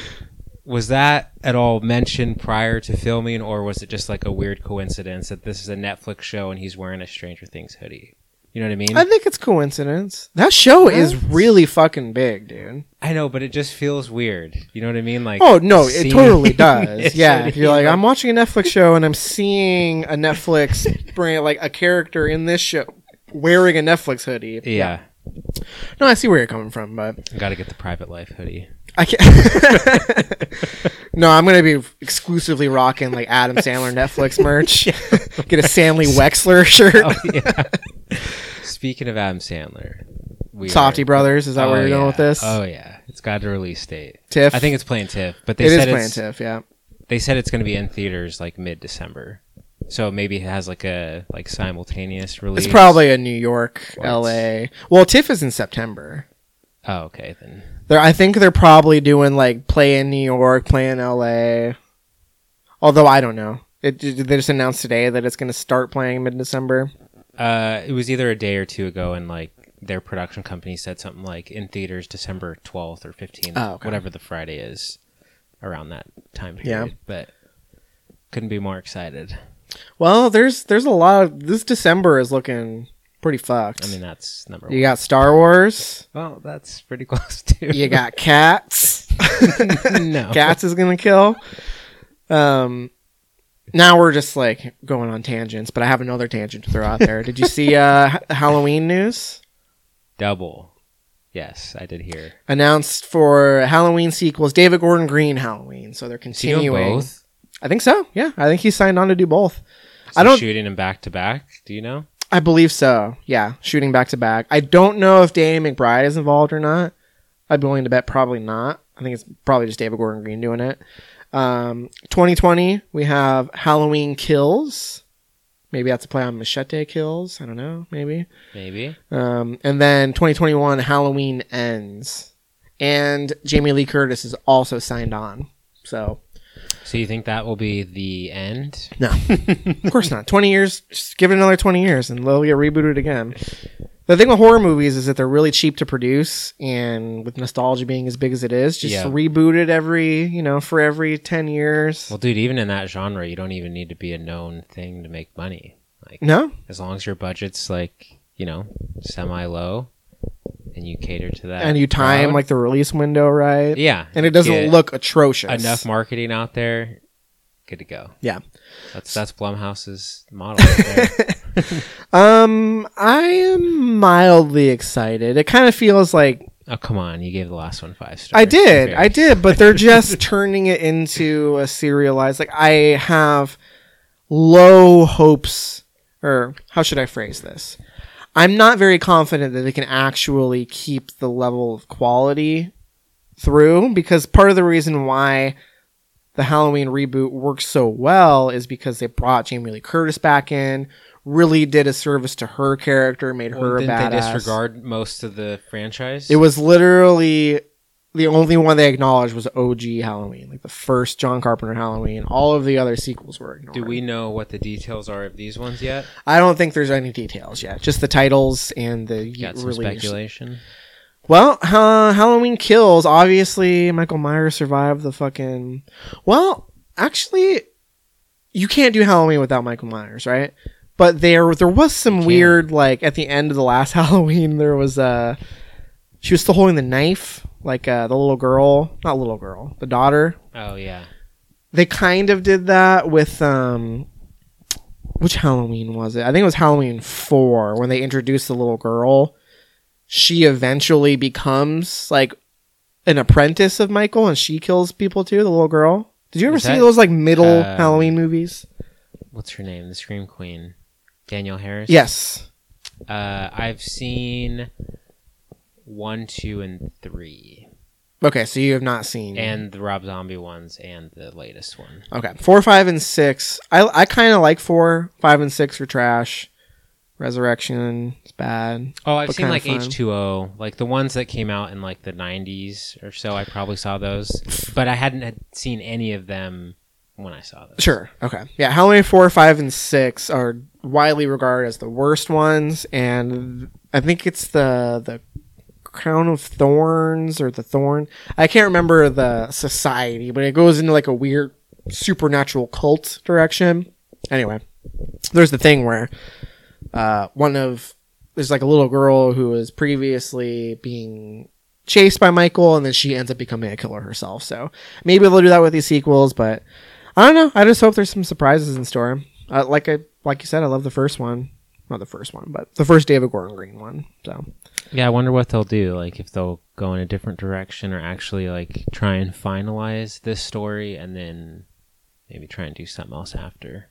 was that at all mentioned prior to filming, or was it just like a weird coincidence that this is a Netflix show and he's wearing a Stranger Things hoodie? You know what I mean? I think it's coincidence. That show is really fucking big, dude. I know, but it just feels weird. You know what I mean? Like, Oh no, it seeing totally does. yeah, hoodie, you're like, I'm watching a Netflix show and I'm seeing a Netflix brand, like a character in this show wearing a Netflix hoodie. yeah, No, I see where you're coming from, but I got to get the private life hoodie. I can't. no, I'm gonna be exclusively rocking like Adam Sandler Netflix merch. Get a Stanley Wexler shirt. Oh yeah. Speaking of Adam Sandler, we Safdie are- Brothers. Is that where Oh, you're going with this? Oh yeah, it's got a release date. Tiff. I think it's playing TIFF, but they it is said playing it's, TIFF. Yeah. they said it's going to be in theaters like mid December. So maybe it has like a like simultaneous release. It's probably a New York, Once. L.A. Well, TIFF is in September. Oh, okay then. They're, I think they're probably doing like play in New York, play in L.A. Although I don't know. It, they just announced today that it's going to start playing mid December? Uh, it was either a day or two ago, and like their production company said something like in theaters December 12th or 15th, Oh, okay. whatever the Friday is around that time period. Yeah. But couldn't be more excited. Well, there's there's a lot of this December is looking pretty fucked. I mean, that's number one. you got Star Wars. Well, that's pretty close too. You got Cats. no. Cats is gonna kill. Um, now we're just like going on tangents, but I have another tangent to throw out there. Did you see uh Halloween news? Double. Yes, I did hear. Announced for Halloween sequels, David Gordon Green Halloween. So they're Is he doing continuing. both? I think so. Yeah, I think he signed on to do both. Is I don't- shooting them back to back. Do you know? I believe so. Yeah, shooting back to back. I don't know if Danny McBride is involved or not. I'd be willing to bet probably not. I think it's probably just David Gordon Green doing it. Um, 2020, we have Halloween Kills. Maybe that's a play on Machete Kills. I don't know. Maybe. Maybe. Um, and then 2021, Halloween Ends. And Jamie Lee Curtis is also signed on. So, So you think that will be the end? no. of course not. 20 years, just give it another 20 years and they'll get rebooted again. The thing with horror movies is that they're really cheap to produce, and with nostalgia being as big as it is, just Yeah. reboot it every, you know, for every 10 years. Well, dude, even in that genre, you don't even need to be a known thing to make money. Like, no? as long as your budget's like, you know, semi low, and you cater to that, And you time crowd, like the release window right. yeah, And it doesn't look atrocious. enough marketing out there. Good to go. Yeah. That's that's Blumhouse's model. Right there. Um, I am mildly excited. It kind of feels like oh come on, you gave the last one five stars. I did, I did, but they're just turning it into a serialized. Like I have low hopes, or how should I phrase this? I'm not very confident that they can actually keep the level of quality through because part of the reason why the Halloween reboot works so well is because they brought Jamie Lee Curtis back in, really did a service to her character, made Well, her a didn't badass. they disregard most of the franchise? It was literally the only one they acknowledged was OG Halloween, like the first John Carpenter Halloween. All of the other sequels were ignored. Do we know what the details are of these ones yet? I don't think there's any details yet. Just the titles and the Got some release. speculation. Well, uh, Halloween Kills. Obviously, Michael Myers survived the fucking. Well, actually, you can't do Halloween without Michael Myers, right? But there, there was some weird, like at the end of the last Halloween, there was uh she was still holding the knife, like uh, the little girl, not little girl, the daughter. Oh yeah, They kind of did that with um, which Halloween was it? I think it was Halloween four when they introduced the little girl. She eventually becomes like an apprentice of Michael, and she kills people too. The little girl. Did you ever Is see that, those like middle uh, Halloween movies? what's her name? The Scream Queen, Danielle Harris. Yes. Uh, I've seen one, two, and three, Okay, so you have not seen and the Rob Zombie ones, and the latest one. Okay, four, five, and six. I I kind of like four, five, and six are trash. Resurrection is bad. Oh, I've seen like. H two O, like the ones that came out in like the '90s or so. I probably saw those, but I hadn't had seen any of them when I saw those. Sure. Okay. Yeah. How many four, five, and six are widely regarded as the worst ones, and I think it's the the Crown of Thorns or the Thorn. I can't remember the society, but it goes into like a weird supernatural cult direction. Anyway, there's the thing where uh, one of there's like a little girl who was previously being chased by Michael, and then she ends up becoming a killer herself. So maybe they'll do that with these sequels, but I don't know. I just hope there's some surprises in store. Uh, like I like you said, I love the first one. Not the first one, but the first David Gordon Green one. So Yeah, I wonder what they'll do. Like if they'll go in a different direction or actually like try and finalize this story and then maybe try and do something else after.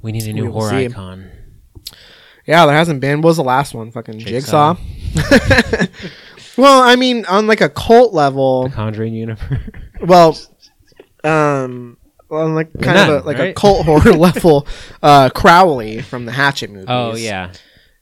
We need a new horror see. icon. yeah, there hasn't been. What was the last one? Fucking Jigsaw. Jigsaw. well, I mean, on like a cult level, The Conjuring universe. well, um, on like kind of a, like a cult horror level, uh, Crowley from the Hatchet movies. oh yeah.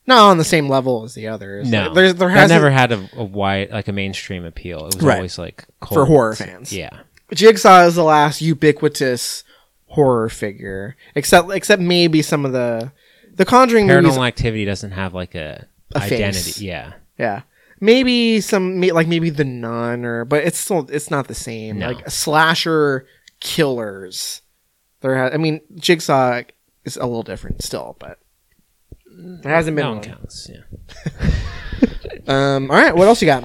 not on the same level as the others. No. there's there that has never had a, a wide like a mainstream appeal. It was Right. always like for horror fans. Yeah. Jigsaw is the last ubiquitous horror figure, except except maybe some of the the Conjuring movies, Paranormal Activity doesn't have like a, A face. identity. Yeah, yeah, maybe some like maybe the Nun or, but it's still it's not the same. No. Like a slasher killers, there. Ha- I mean, Jigsaw is a little different still, but there hasn't been that one one. counts. Yeah. Um, all right, what else you got?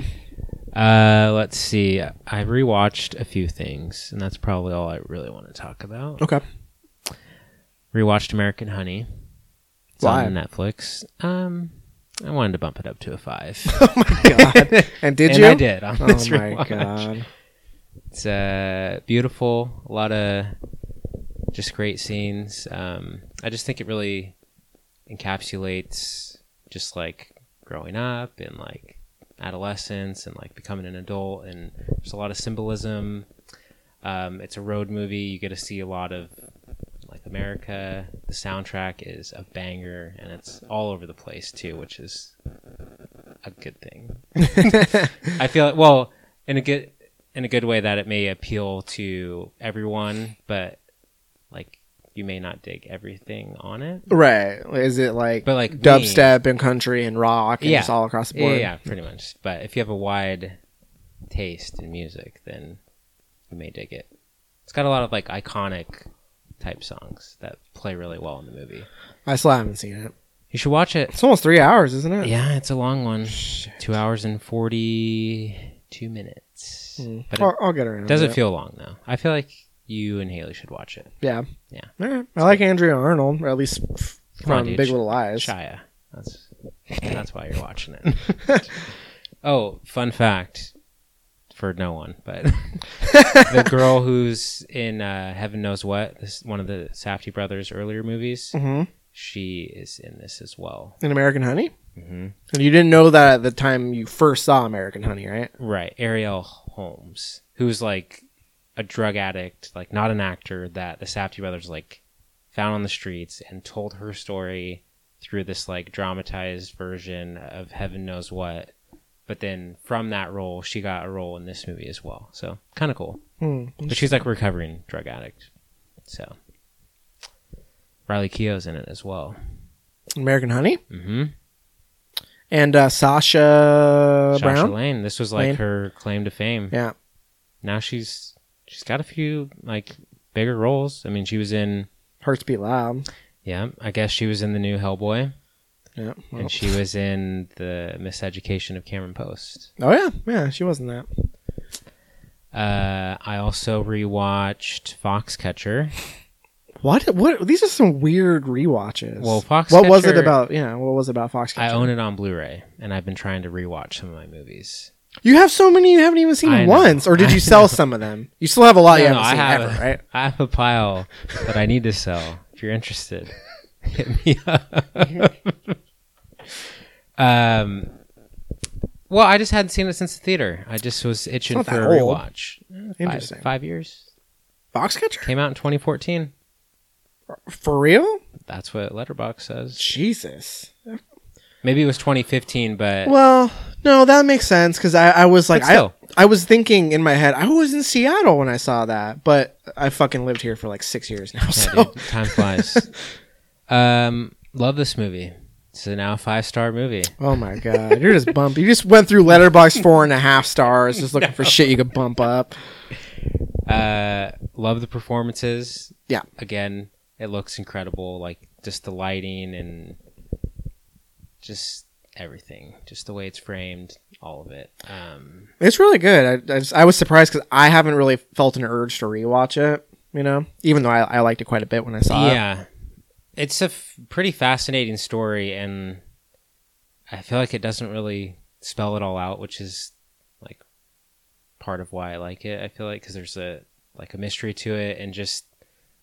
Uh, let's see. I rewatched a few things, and that's probably all I really want to talk about. Okay, Rewatched American Honey. It's Why? on Netflix. Um, I wanted to bump it up to a five. oh my God, and did and you? I did on Oh this my rewatch. god! It's uh, beautiful. A lot of just great scenes. Um, I just think it really encapsulates just like growing up and like adolescence and like becoming an adult. And there's a lot of symbolism. Um, it's a road movie. You get to see a lot of like America. The soundtrack is a banger, and it's all over the place too, which is a good thing. I feel like, well, in a good in a good way that it may appeal to everyone, but like you may not dig everything on it. Right? Is it like But like me- dubstep and country and rock and Yeah. just all across the board? yeah, pretty much. But if you have a wide taste in music, then you may dig it. It's got a lot of like iconic type songs that play really well in the movie. I still haven't seen it. You should watch it. It's almost three hours, isn't it? Yeah, it's a long one. Two hours and forty-two minutes. Mm. But I'll, I'll get around. it doesn't it. feel long though. I feel like you and Haley should watch it. Yeah. Yeah. Right. I like Andrea Arnold, or at least from. Big Little Lies. Shia. That's that's why you're watching it. oh, fun fact for no one, but the girl who's in uh, Heaven Knows What, this one of the Safdie brothers' earlier movies, hmm she is in this as well. In American Honey. hmm And you didn't know that at the time you first saw American Honey, right? Right, Arielle Holmes, who's like a drug addict, like not an actor that the Safdie brothers like found on the streets and told her story through this like dramatized version of Heaven Knows What. But then from that role, she got a role in this movie as well. So kind of cool. Hmm. But she's like a recovering drug addict. So Riley Keough's in it as well. American Honey. hmm And uh, Sasha, Sasha Brown. Lane. This was like Lane. her claim to fame. Yeah. now she's she's got a few like bigger roles. I mean, she was in Hearts Beat Loud. yeah, I guess she was in the new Hellboy, Yeah. well- and she was in the Miseducation of Cameron Post. Oh yeah, yeah. She wasn't that. Uh, I also rewatched Foxcatcher. What? What? These are some weird rewatches. Well, Foxcatcher. What was it about? Yeah. What was it about Foxcatcher? I own it on Blu-ray, and I've been trying to rewatch some of my movies. You have so many you haven't even seen I know. once, or did you sell some of them? You still have a lot you No, no, haven't seen I have, ever, right? I have a pile that I need to sell. If you're interested, hit me up. um, well, I just hadn't seen it since the theater. I just was itching for a old. rewatch. Eh, Five, Interesting. five years. Foxcatcher? Came out in 2014. For real? That's what Letterboxd says. Jesus. Maybe it was 2015, but Well, no, that makes sense because I, I was like, But I, still. I was thinking in my head, I was in Seattle when I saw that, but I fucking lived here for like six years now. yeah, So dude, time flies. um, love this movie. It's now a now five star movie. Oh my god, you're just bump. You just went through Letterboxd four and a half stars, just looking for shit you could bump up. Uh, love the performances. Yeah. Again, it looks incredible. Like just the lighting and just everything, just the way it's framed, all of it. Um, It's really good. I, I, just, I was surprised because I haven't really felt an urge to rewatch it. You know, even though I, I liked it quite a bit when I saw it. yeah, it's a f- pretty fascinating story, and I feel like it doesn't really spell it all out, which is like part of why I like it. I feel like because there's a like a mystery to it, and just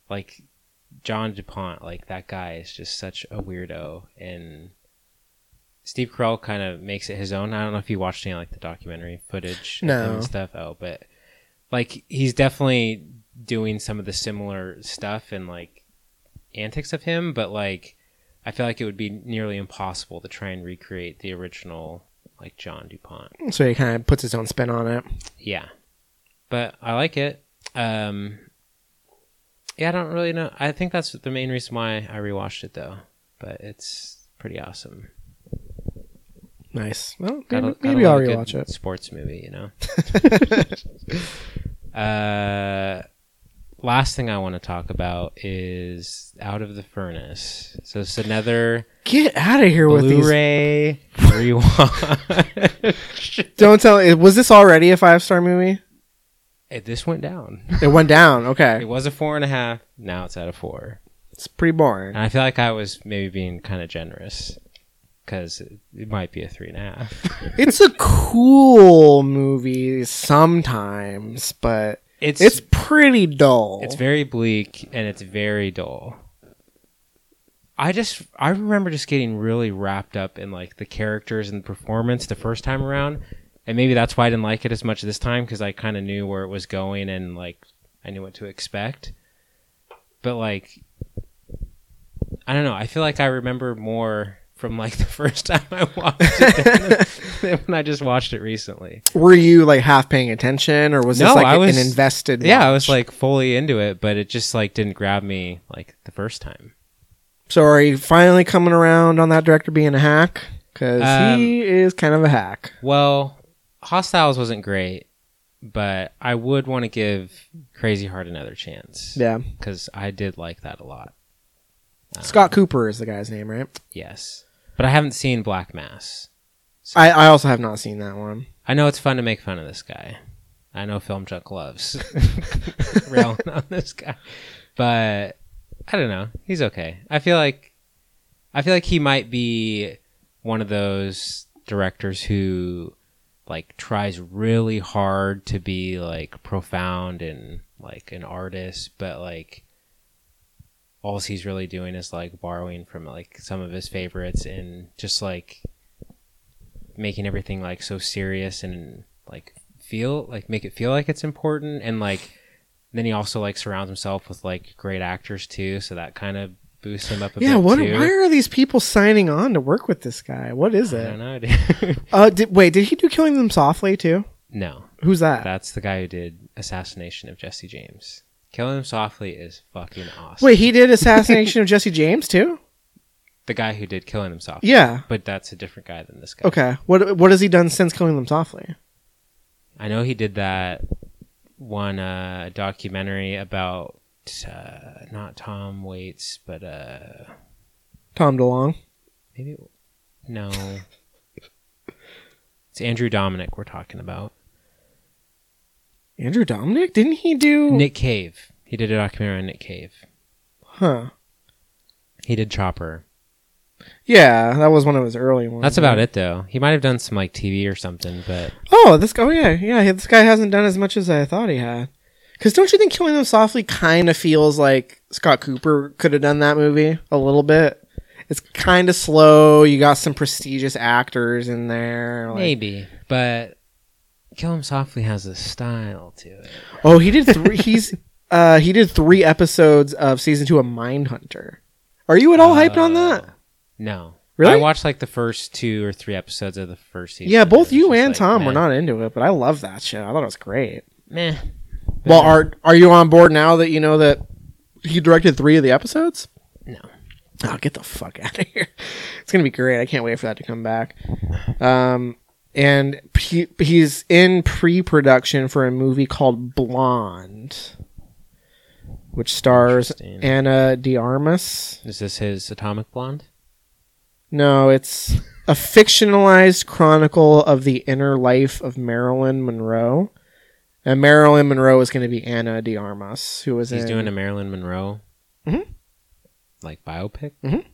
like John du Pont, like that guy is just such a weirdo, and Steve Carell kind of makes it his own. I don't know if you watched any like the documentary footage No. and stuff. Oh, but like he's definitely doing some of the similar stuff and like antics of him, but like I feel like it would be nearly impossible to try and recreate the original like John du Pont. So he kind of puts his own spin on it. Yeah. But I like it. Um Yeah, I don't really know. I think that's the main reason why I rewatched it though. but it's pretty awesome. Nice. Well, Got maybe, got a maybe I'll of good rewatch it. Sports movie, you know. uh, last thing I want to talk about is Out of the Furnace. So it's another Get out of here with these. Blu-ray rewatch. Don't tell. Was this already a five star movie? It, this went down. It went down. Okay, It was a four and a half. Now it's at a four. it's pretty boring. And I feel like I was maybe being kind of generous because it, it might be a three and a half. It's a cool movie sometimes, but It's it's pretty dull. It's very bleak and it's very dull. I just I remember just getting really wrapped up in like the characters and the performance the first time around, and maybe that's why I didn't like it as much this time because I kind of knew where it was going and like I knew what to expect. But like, I don't know. I feel like I remember more from like the first time I watched it than, when I just watched it recently. Were you like half paying attention, or was No, this like I was- an invested? Yeah, I was like fully into it, but it just like didn't grab me like the first time. So are you finally coming around on that director being a hack? Because Um, he is kind of a hack. Well, Hostiles wasn't great, but I would want to give Crazy Heart another chance. Yeah. Because I did like that a lot. Scott um, Cooper is the guy's name, right? Yes. But I haven't seen Black Mass. I, I also have not seen that one. I know it's fun to make fun of this guy. I know Film Junk loves railing on this guy. But I don't know. He's okay. I feel like I feel like he might be one of those directors who like tries really hard to be like profound and like an artist, but like all he's really doing is like borrowing from like some of his favorites and just like making everything like so serious and like feel like make it feel like it's important. And like then he also like surrounds himself with like great actors too so that kind of boosts him up a Yeah, bit what? too. Why are these people signing on to work with this guy? What is I it? don't know. dude. Uh, did, wait, did he do Killing Them Softly too? no, Who's that? that's the guy who did Assassination of Jesse James. Killing Him Softly is fucking awesome. Wait, he did Assassination of Jesse James too? the guy who did Killing Him Softly. Yeah. but that's a different guy than this guy. Okay. What What has he done since Killing Them Softly? I know he did that one uh, documentary about uh, not Tom Waits, but uh, Tom DeLong. maybe no. it's Andrew Dominik we're talking about. Andrew Dominik? Didn't he do? Nick Cave. He did a documentary on Nick Cave. Huh. He did Chopper. Yeah, that was one of his early ones. That's about it though. He might have done some like TV or something, but Oh, this guy. Oh yeah, yeah. This guy hasn't done as much as I thought he had. Because don't you think Killing Them Softly kind of feels like Scott Cooper could have done that movie a little bit? It's kind of slow. You got some prestigious actors in there. like- maybe. But Kill Him Softly has a style to it. Oh, he did three. he's uh he did three episodes of season two of Mindhunter. Are you at all hyped on that? Uh, No. Really? I watched like the first two or three episodes of the first season. Yeah, both you and like, Tom were not into it, but I love that shit. I thought it was great. Meh. Well, are are you on board now that you know that he directed three of the episodes? No. Oh, get the fuck out of here! It's gonna be great. I can't wait for that to come back. Um, and he, he's in pre-production for a movie called Blonde, which stars Ana de Armas. Is this his Atomic Blonde? No, it's a fictionalized chronicle of the inner life of Marilyn Monroe. And Marilyn Monroe is going to be Ana de Armas, who was He's in doing a Marilyn Monroe, Mhm. like biopic. Mhm.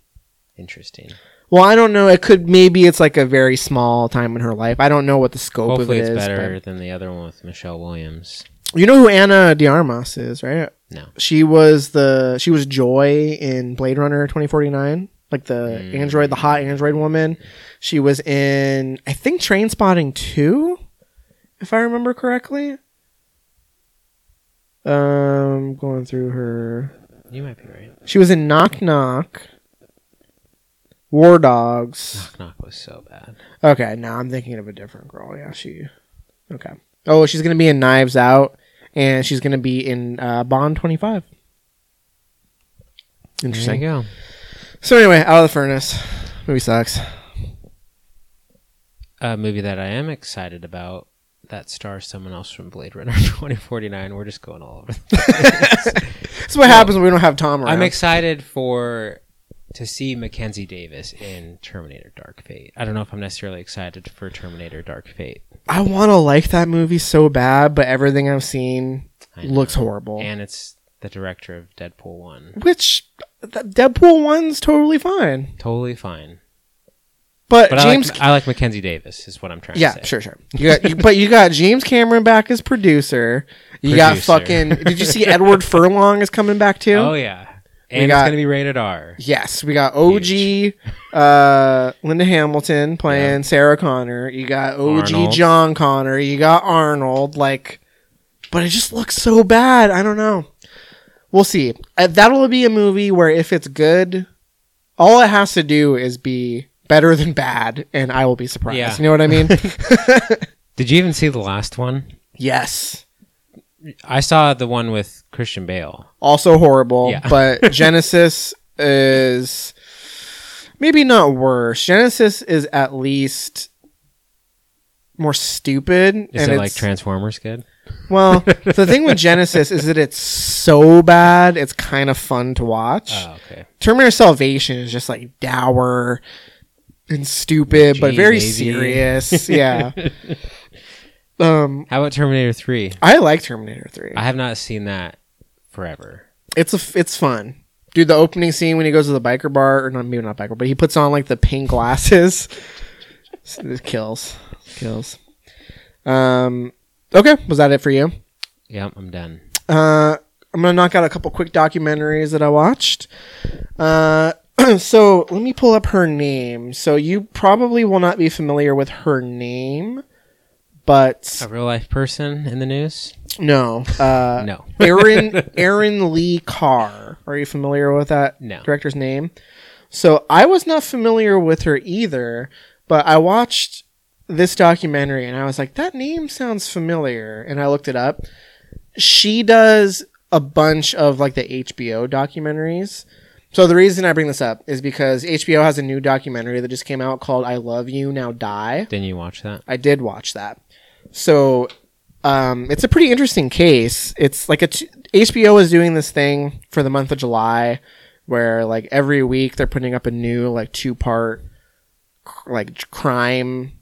Interesting. Well, I don't know. It could maybe it's like a very small time in her life. I don't know what the scope Hopefully, of it it's is. better than the other one with Michelle Williams. you know who Ana de Armas is, right? No. She was the she was Joi in Blade Runner twenty forty nine, like the Mm. android, the hot android woman. She was in I think Trainspotting two, if I remember correctly. Um, going through her. You might be right. She was in Knock Knock, War Dogs. Knock Knock was so bad. Okay, now I'm thinking of a different girl. Yeah, she. Okay. Oh, she's gonna be in Knives Out, and she's gonna be in uh, Bond 25. There Interesting. you go. So anyway, out of the furnace. Movie sucks. A movie that I am excited about that stars someone else from Blade Runner 2049. We're just going all over. That's what happens when we don't have Tom around. I'm excited for to see Mackenzie Davis in Terminator Dark Fate. I don't know if I'm necessarily excited for Terminator Dark Fate. I want to like that movie so bad, but everything I've seen looks horrible. And it's the director of Deadpool 1. Which Deadpool one's totally fine, Totally fine. But, But James. I, like, I like Mackenzie Davis, is what I'm trying yeah, to say. Yeah, sure, sure. You got, you, but you got James Cameron back as producer. You got fucking. Did you see Edward Furlong is coming back too? Oh, yeah. And got- it's going to be rated R. Yes, we got OG uh, Linda Hamilton playing Sarah Connor. You got OG Arnold. John Connor. You got Arnold. Like, but it just looks so bad. I don't know. We'll see. Uh, that'll be a movie where if it's good, all it has to do is be better than bad, and I will be surprised. Yeah. You know what I mean? Did you even see the last one? yes. I saw the one with Christian Bale. Also horrible, Yeah. but Genisys is maybe not worse. Genisys is at least more stupid. Is and it like Transformers good? Well, the thing with Genisys is that it's so bad, it's kind of fun to watch. Oh, okay. Terminator Salvation is just like dour and stupid, but very baby. serious. Yeah. um, How about Terminator 3? I like Terminator Three. I have not seen that forever. It's a it's fun. Dude, the opening scene when he goes to the biker bar, or not maybe not biker, but he puts on like the pink glasses. it kills, kills. Um, okay, was that it for you? Yep, I'm done. Uh, I'm gonna knock out a couple quick documentaries that I watched. Uh, so let me pull up her name. So you probably will not be familiar with her name, but A real life person in the news? no, uh, No. Erin Erin Lee Carr. Are you familiar with that No. director's name? So I was not familiar with her either, but I watched this documentary and I was like, that name sounds familiar, and I looked it up. She does a bunch of like the HBO documentaries. So the reason I bring this up is because HBO has a new documentary that just came out called "I Love You Now Die." Didn't you watch that? I did watch that. So um, it's a pretty interesting case. It's like a t- HBO is doing this thing for the month of July, where like every week they're putting up a new like two part like crime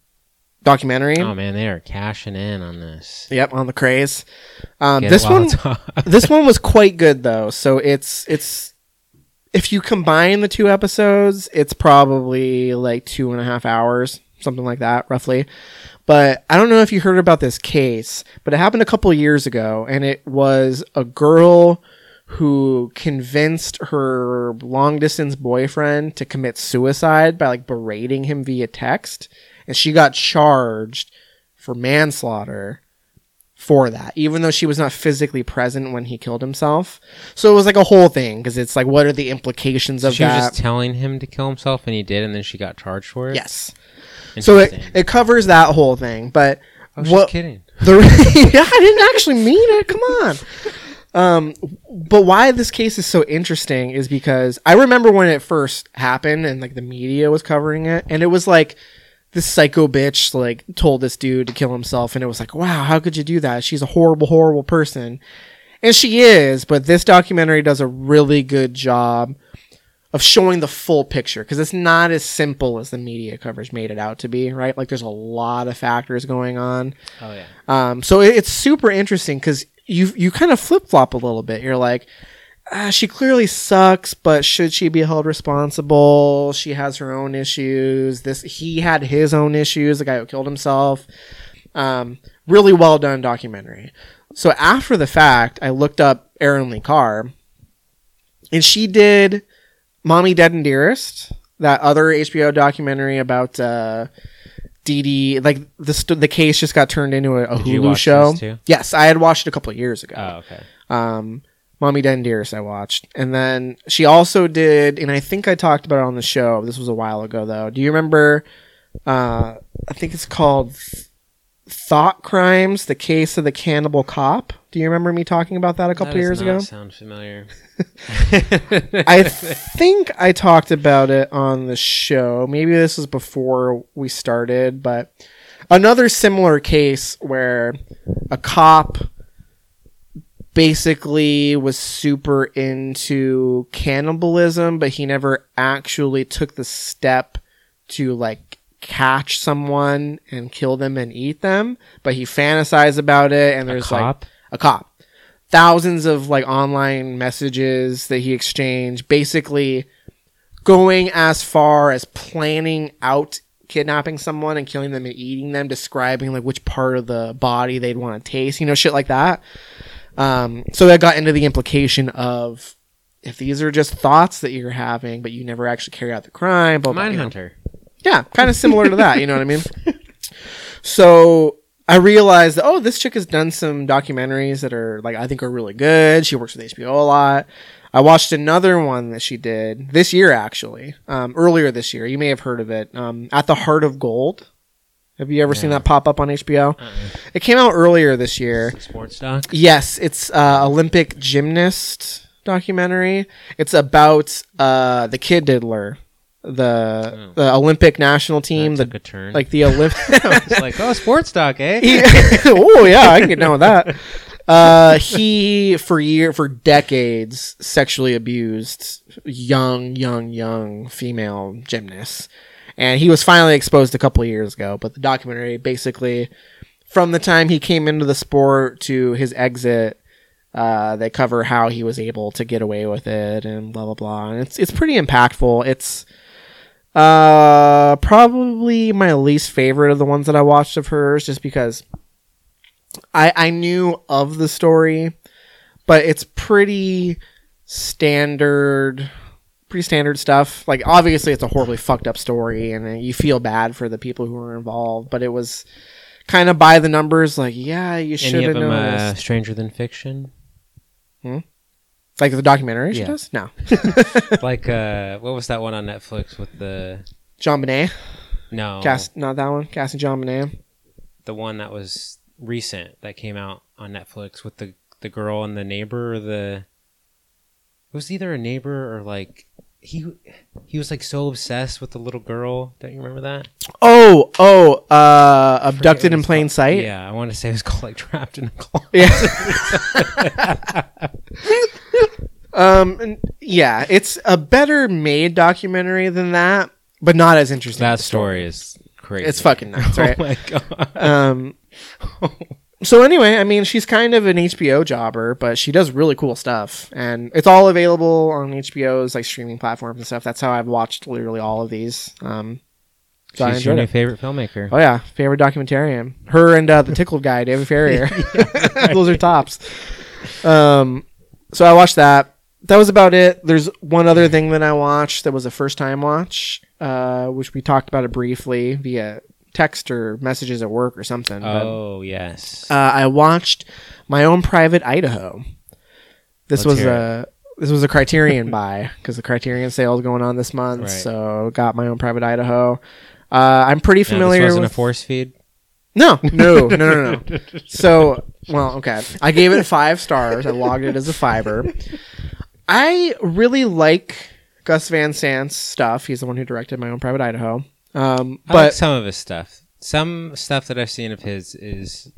documentary. Oh man, they are cashing in on this. Yep, on the craze. Um, this one, this one was quite good though. So it's it's if you combine the two episodes, it's probably like two and a half hours, something like that, roughly. But I don't know if you heard about this case, but it happened a couple years ago, and it was a girl who convinced her long distance boyfriend to commit suicide by like berating him via text, and she got charged for manslaughter for that, even though she was not physically present when he killed himself. So it was like a whole thing because it's like, what are the implications of she was that? just telling him to kill himself, and he did, and then she got charged for it. yes. So it, it covers that whole thing, but I was what- just kidding. the yeah, I didn't actually mean it. Come on. Um, but why this case is so interesting is because I remember when it first happened and like the media was covering it, and it was like this psycho bitch like told this dude to kill himself, and it was like, wow, how could you do that? She's a horrible, horrible person, and she is. But this documentary does a really good job of showing the full picture because it's not as simple as the media coverage made it out to be, right? Like there's a lot of factors going on. Oh yeah. Um, so it, it's super interesting because you you kind of flip flop a little bit. You're like, ah, she clearly sucks, but should she be held responsible? She has her own issues. This he had his own issues. The guy who killed himself. Um, really well done documentary. So after the fact, I looked up Erin Lee Carr, and she did "Mommy Dead and Dearest," that other HBO documentary about. Uh, Dee Dee, like the st- the case just got turned into a, a Hulu show. Yes, I had watched it a couple of years ago. Oh okay. Um, Mommy and Dearest I watched, and then she also did, and I think I talked about it on the show. This was a while ago though. Do you remember? Uh, I think it's called Thought Crimes: The Case of the Cannibal Cop. Do you remember me talking about that a couple That years ago? Sound familiar? I think I talked about it on the show. Maybe this was before we started, but another similar case where a cop basically was super into cannibalism, but he never actually took the step to like catch someone and kill them and eat them, but he fantasized about it and there's like a cop. Thousands of like online messages that he exchanged basically going as far as planning out kidnapping someone and killing them and eating them describing like which part of the body they'd want to taste you know shit like that um, so that got into the implication of if these are just thoughts that you're having but you never actually carry out the crime blah, blah, you know. Mindhunter. Yeah, kind of similar to that. You know what I mean? So I realized, that, oh, this chick has done some documentaries that are like I think are really good. She works with HBO a lot. I watched another one that she did this year, actually, um, earlier this year. You may have heard of it. Um, At the Heart of Gold. Have you ever seen that pop up on HBO? It came out earlier this year. Sports doc. Yes, it's uh, Olympic gymnast documentary. It's about uh, the kid diddler, the the Olympic national team, That the took a turn. like the Olympic. it's like, oh, sports doc, eh? oh yeah, I can get down with that. Uh, he for year for decades sexually abused young, young, young female gymnasts, and he was finally exposed a couple years ago. But the documentary basically, from the time he came into the sport to his exit, uh, they cover how he was able to get away with it and blah blah blah. And it's it's pretty impactful. It's uh probably my least favorite of the ones that I watched of hers, just because I I knew of the story, but it's pretty standard pretty standard stuff. Like obviously it's a horribly fucked up story and uh, you feel bad for the people who were involved, but it was kind of by the numbers like yeah, you should have known. uh. Stranger Than Fiction? Hmm? like the documentary she yeah. does? No. like, uh, what was that one on Netflix with the JonBenét. no Cast not that one. Casting JonBenét. the one that was recent that came out on Netflix with the the girl and the neighbor or the it was either a neighbor or like he he was like so obsessed with the little girl. Don't you remember that? Oh, oh, uh abducted in plain called. sight. Yeah, I want to say it was called like Trapped in a Closet. Yeah. um and yeah, it's a better made documentary than that, but not as interesting. That story is crazy. It's fucking nuts, right? Oh my god. Um so anyway, I mean, she's kind of an HBO jobber, but she does really cool stuff, and it's all available on HBO's like streaming platforms and stuff. That's how I've watched literally all of these. Um, so She's your new it. favorite filmmaker. Oh yeah, favorite documentarian. Her and uh, the tickled guy, David Farrier. Those are tops. Um, so I watched that. That was about it. There's one other thing that I watched that was a first time watch, uh, which we talked about it briefly via text or messages at work or something. but, Oh yes. uh, I watched my own private Idaho. This Let's was a this was a Criterion buy because the Criterion sale is going on this month. Right. So got my own private Idaho. Uh, I'm pretty familiar. this wasn't with... a force feed. No, no, no, no, no. So, well, okay. I gave it five stars. I logged it as a fiber. I really like Gus Van Sant's stuff. He's the one who directed my own private Idaho. Um, I like but some of his stuff. Some stuff that I've seen of his is,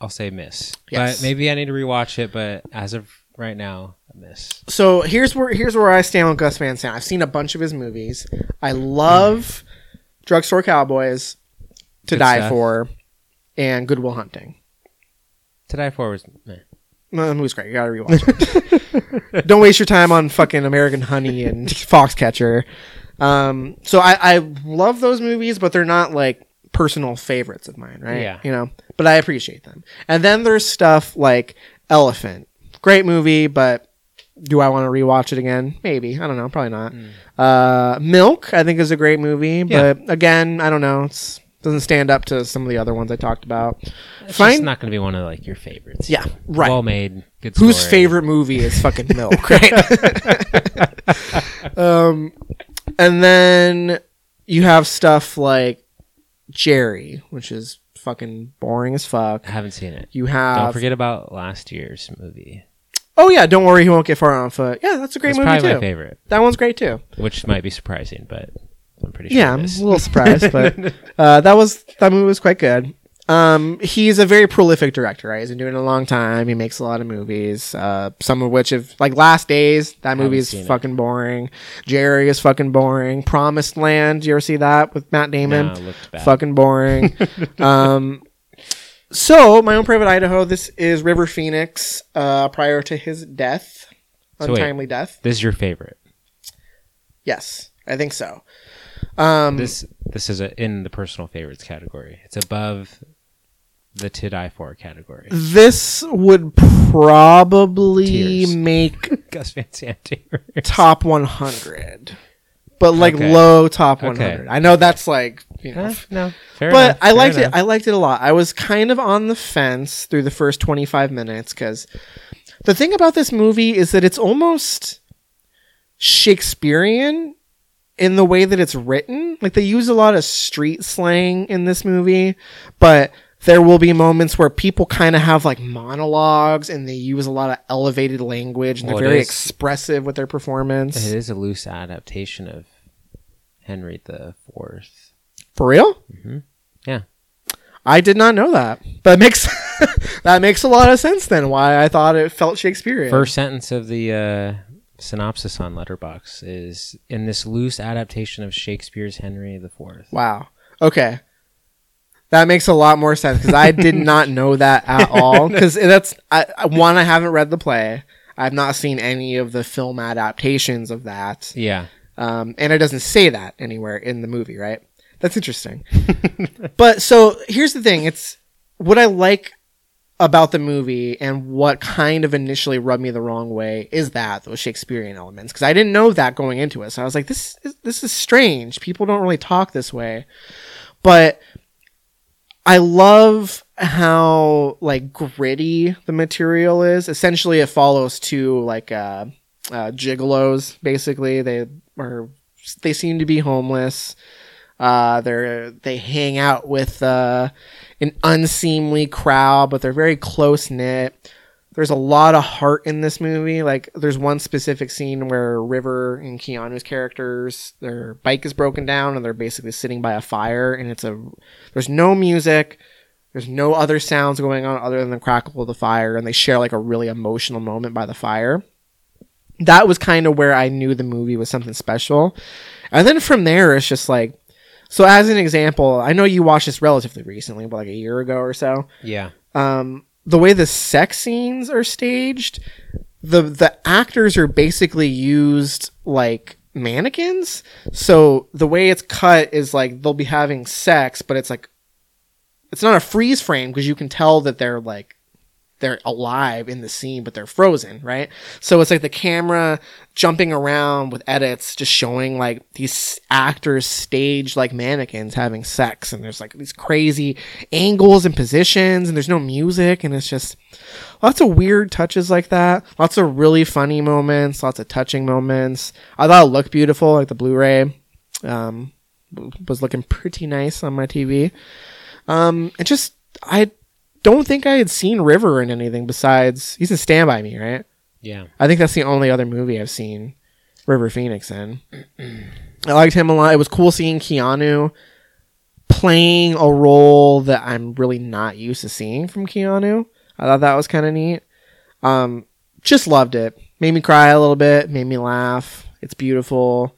I'll say miss. Yes. But maybe I need to rewatch it. But as of right now, I miss. so here's where here's where I stand with Gus Van Sant. I've seen a bunch of his movies. I love Drugstore Cowboys, To Good Die stuff. For, and Good Will Hunting. To Die For was meh. No, that movie's great. You gotta rewatch it. Don't waste your time on fucking American Honey and Foxcatcher. Um, so I, I love those movies, but they're not like personal favorites of mine, right? Yeah. You know, but I appreciate them. And then there's stuff like Elephant. Great movie, but do I want to rewatch it again? Maybe. I don't know. Probably not. Uh, Milk, I think, is a great movie, Yeah. but again, I don't know. It's doesn't stand up to some of the other ones I talked about. It's Fine. not going to be one of like your favorites. Yeah, right. Well made. Good. Whose story. favorite movie is fucking Milk, right? um, and then you have stuff like Gerry, which is fucking boring as fuck. I haven't seen it. You have Don't forget about last year's movie. Oh yeah, don't worry, he won't get far on foot. Yeah, that's a great It's movie probably too. my favorite, That one's great too. which might be surprising, but I'm pretty sure. Yeah, I'm a little surprised, but uh, that was that movie was quite good. Um, he's a very prolific director. Right, he's been doing it a long time. He makes a lot of movies. Uh, some of which have like Last Days. That movie is seen it. fucking boring. Gerry is fucking boring. Promised Land. You ever see that with Matt Damon? No, looked bad. Fucking boring. um, so my own private Idaho. This is River Phoenix. Uh, prior to his death, So wait. untimely death. This is your favorite. Yes, I think so. Um, This this is a, in the personal favorites category. It's above the to die for category. This would probably Tears. make Gus Van Sant Taylor. top 100, but like Okay. low top Okay. 100. I know that's like you know, no, fair but enough, I fair liked enough. it. I liked it a lot. I was kind of on the fence through the first 25 minutes because the thing about this movie is that it's almost Shakespearean in the way that it's written. Like they use a lot of street slang in this movie, but there will be moments where people kind of have like monologues and they use a lot of elevated language and Well, they're very is- expressive with their performance. It is a loose adaptation of Henry the Fourth. For real? Yeah. I did not know that. That makes that makes a lot of sense then. Why I thought it felt Shakespearean. First sentence of the uh, synopsis on Letterboxd is in this loose adaptation of Shakespeare's Henry the Fourth. Wow. Okay. That makes a lot more sense because I did not know that at all. Because that's I, I- one, I haven't read the play. I've not seen any of the film adaptations of that, Yeah. um, and it doesn't say that anywhere in the movie. Right? That's interesting. but so here's the thing: it's what I like about the movie and what kind of initially rubbed me the wrong way is that those Shakespearean elements because I didn't know that going into it. So I was like, this is, this is strange. People don't really talk this way, but I love how like gritty the material is. Essentially, it follows two like uh, uh, gigolos. Basically, they are they seem to be homeless. Uh, they're they hang out with uh, an unseemly crowd, but they're very close knit. There's a lot of heart in this movie. Like, there's one specific scene where River and Keanu's characters, their bike is broken down, and they're basically sitting by a fire, and it's a there's no music, there's no other sounds going on other than the crackle of the fire, and they share like a really emotional moment by the fire. That was kind of where I knew the movie was something special, and then from there, it's just like so as an example, I know you watched this relatively recently, but like a year ago or so. Yeah. Um, the way the sex scenes are staged, the the actors are basically used like mannequins. So the way it's cut is like they'll be having sex, but it's like it's not a freeze frame because you can tell that they're like they're alive in the scene, but they're frozen, right? So it's like the camera jumping around with edits, just showing like these actors staged like mannequins having sex, and there's like these crazy angles and positions, and there's no music, and it's just lots of weird touches like that. Lots of really funny moments, lots of touching moments. I thought it looked beautiful, like the Blu-ray um, was looking pretty nice on my TV. Um, and just I don't think I had seen River in anything besides he's in Stand By Me, right? Yeah. I think that's the only other movie I've seen River Phoenix in. I liked him a lot. It was cool seeing Keanu playing a role that I'm really not used to seeing from Keanu. I thought that was kind of neat. Um, just loved it. Made me cry a little bit. Made me laugh. It's beautiful.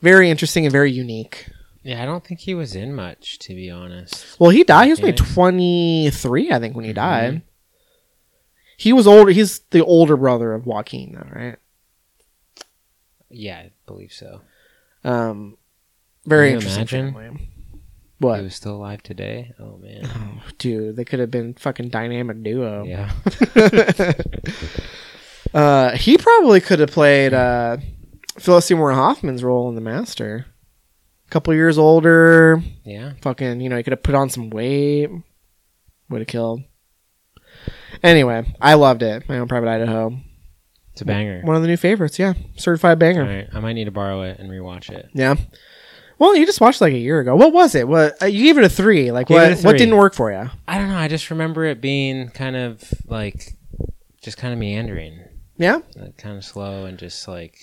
Very interesting and very unique. Yeah, I don't think he was in much, to be honest. Well, he died. He was only 23, I think, when he Mm-hmm. died. He was older. He's the older brother of Joaquin, though, right? Yeah, I believe so. Um, very Can you interesting. imagine? family. He was still alive today. Oh man. dude? They could have been fucking dynamic duo. Yeah. Uh, he probably could have played uh, Philip Seymour Hoffman's role in The Master. Couple years older, Yeah. fucking, you know, he could have put on some weight. Would have killed. Anyway, I loved it. My own private Idaho. It's a banger. One of the new favorites, yeah. Certified banger. All right, I might need to borrow it and rewatch it. Yeah. Well, you just watched like a year ago. What was it? What uh, you gave it a three? Like what? a What didn't work for you? I don't know. I just remember it being kind of like, just kind of meandering, Yeah. like, kind of slow and just like,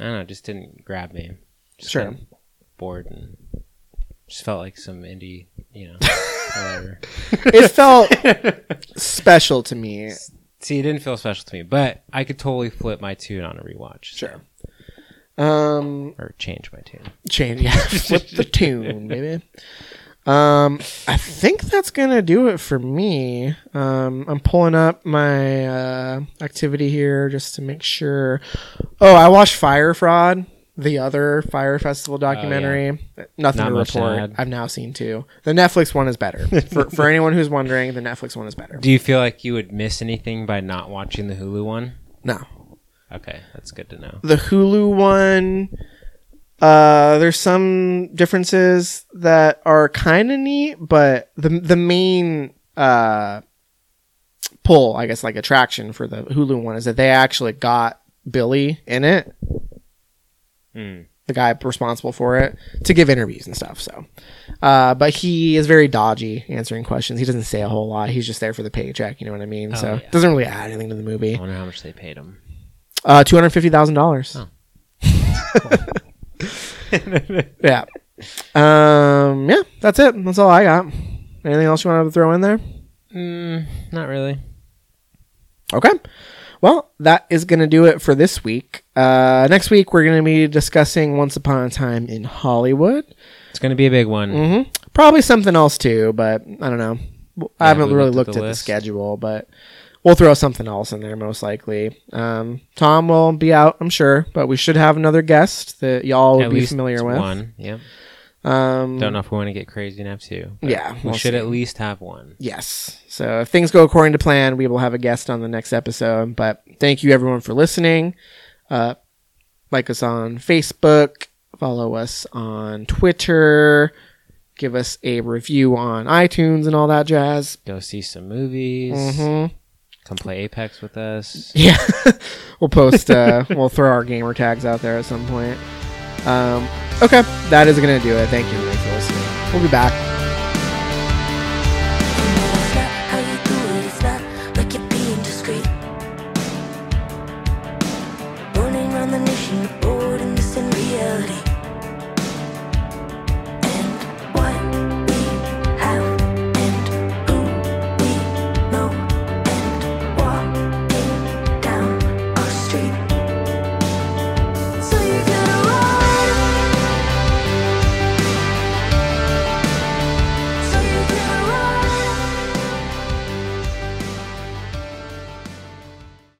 I don't know. Just didn't grab me. Just Sure. bored and just felt like some indie, you know, whatever. It felt special to me. See, it didn't feel special to me, but I could totally flip my tune on a rewatch. so- Sure. Um, Or change my tune. change. Yeah, flip the tune, baby. Um, I think that's gonna do it for me. Um, I'm pulling up my uh, activity here just to make sure. Oh, I watched Fyre Fraud, the other Fyre Festival documentary. Nothing Not to report. I've now seen two. The Netflix one is better. for for anyone who's wondering, the Netflix one is better. Do you feel like you would miss anything by not watching the Hulu one? No, Okay, that's good to know. the Hulu one. Uh, there's some differences that are kind of neat, but the the main uh pull, I guess, like attraction for the Hulu one is that they actually got Billy in it, Hmm. the guy responsible for it, to give interviews and stuff. So, uh, but he is very dodgy answering questions. He doesn't say a whole lot. He's just there for the paycheck. You know what I mean? Oh, so yeah. doesn't really add anything to the movie. I wonder how much they paid him. Uh, two hundred fifty thousand dollars. Oh. yeah. Um. Yeah. That's it. That's all I got. Anything else you want to throw in there? Mm, not really. Okay. Well, that is going to do it for this week. Uh, next week we're going to be discussing Once Upon a Time in Hollywood. It's going to be a big one. hmm Probably something else too, but I don't know. I Yeah, haven't really looked looked at at the the schedule, but we'll throw something else in there most likely. Um, Tom will be out, I'm sure, but we should have another guest that y'all will At be least familiar with. one. Yep. Um, Don't know if we want to get crazy enough but Yeah, we we'll should see. at least have one. Yes. So if things go according to plan, we will have a guest on the next episode. But thank you everyone for listening. Uh, like us on Facebook, follow us on Twitter, give us a review on iTunes and all that jazz. Go see some movies. hmm Come play Apex with us. Yeah, we'll post. Uh, we'll throw our gamer tags out there at some point. Um, okay, that is gonna do it. Thank you for listening. We'll be back.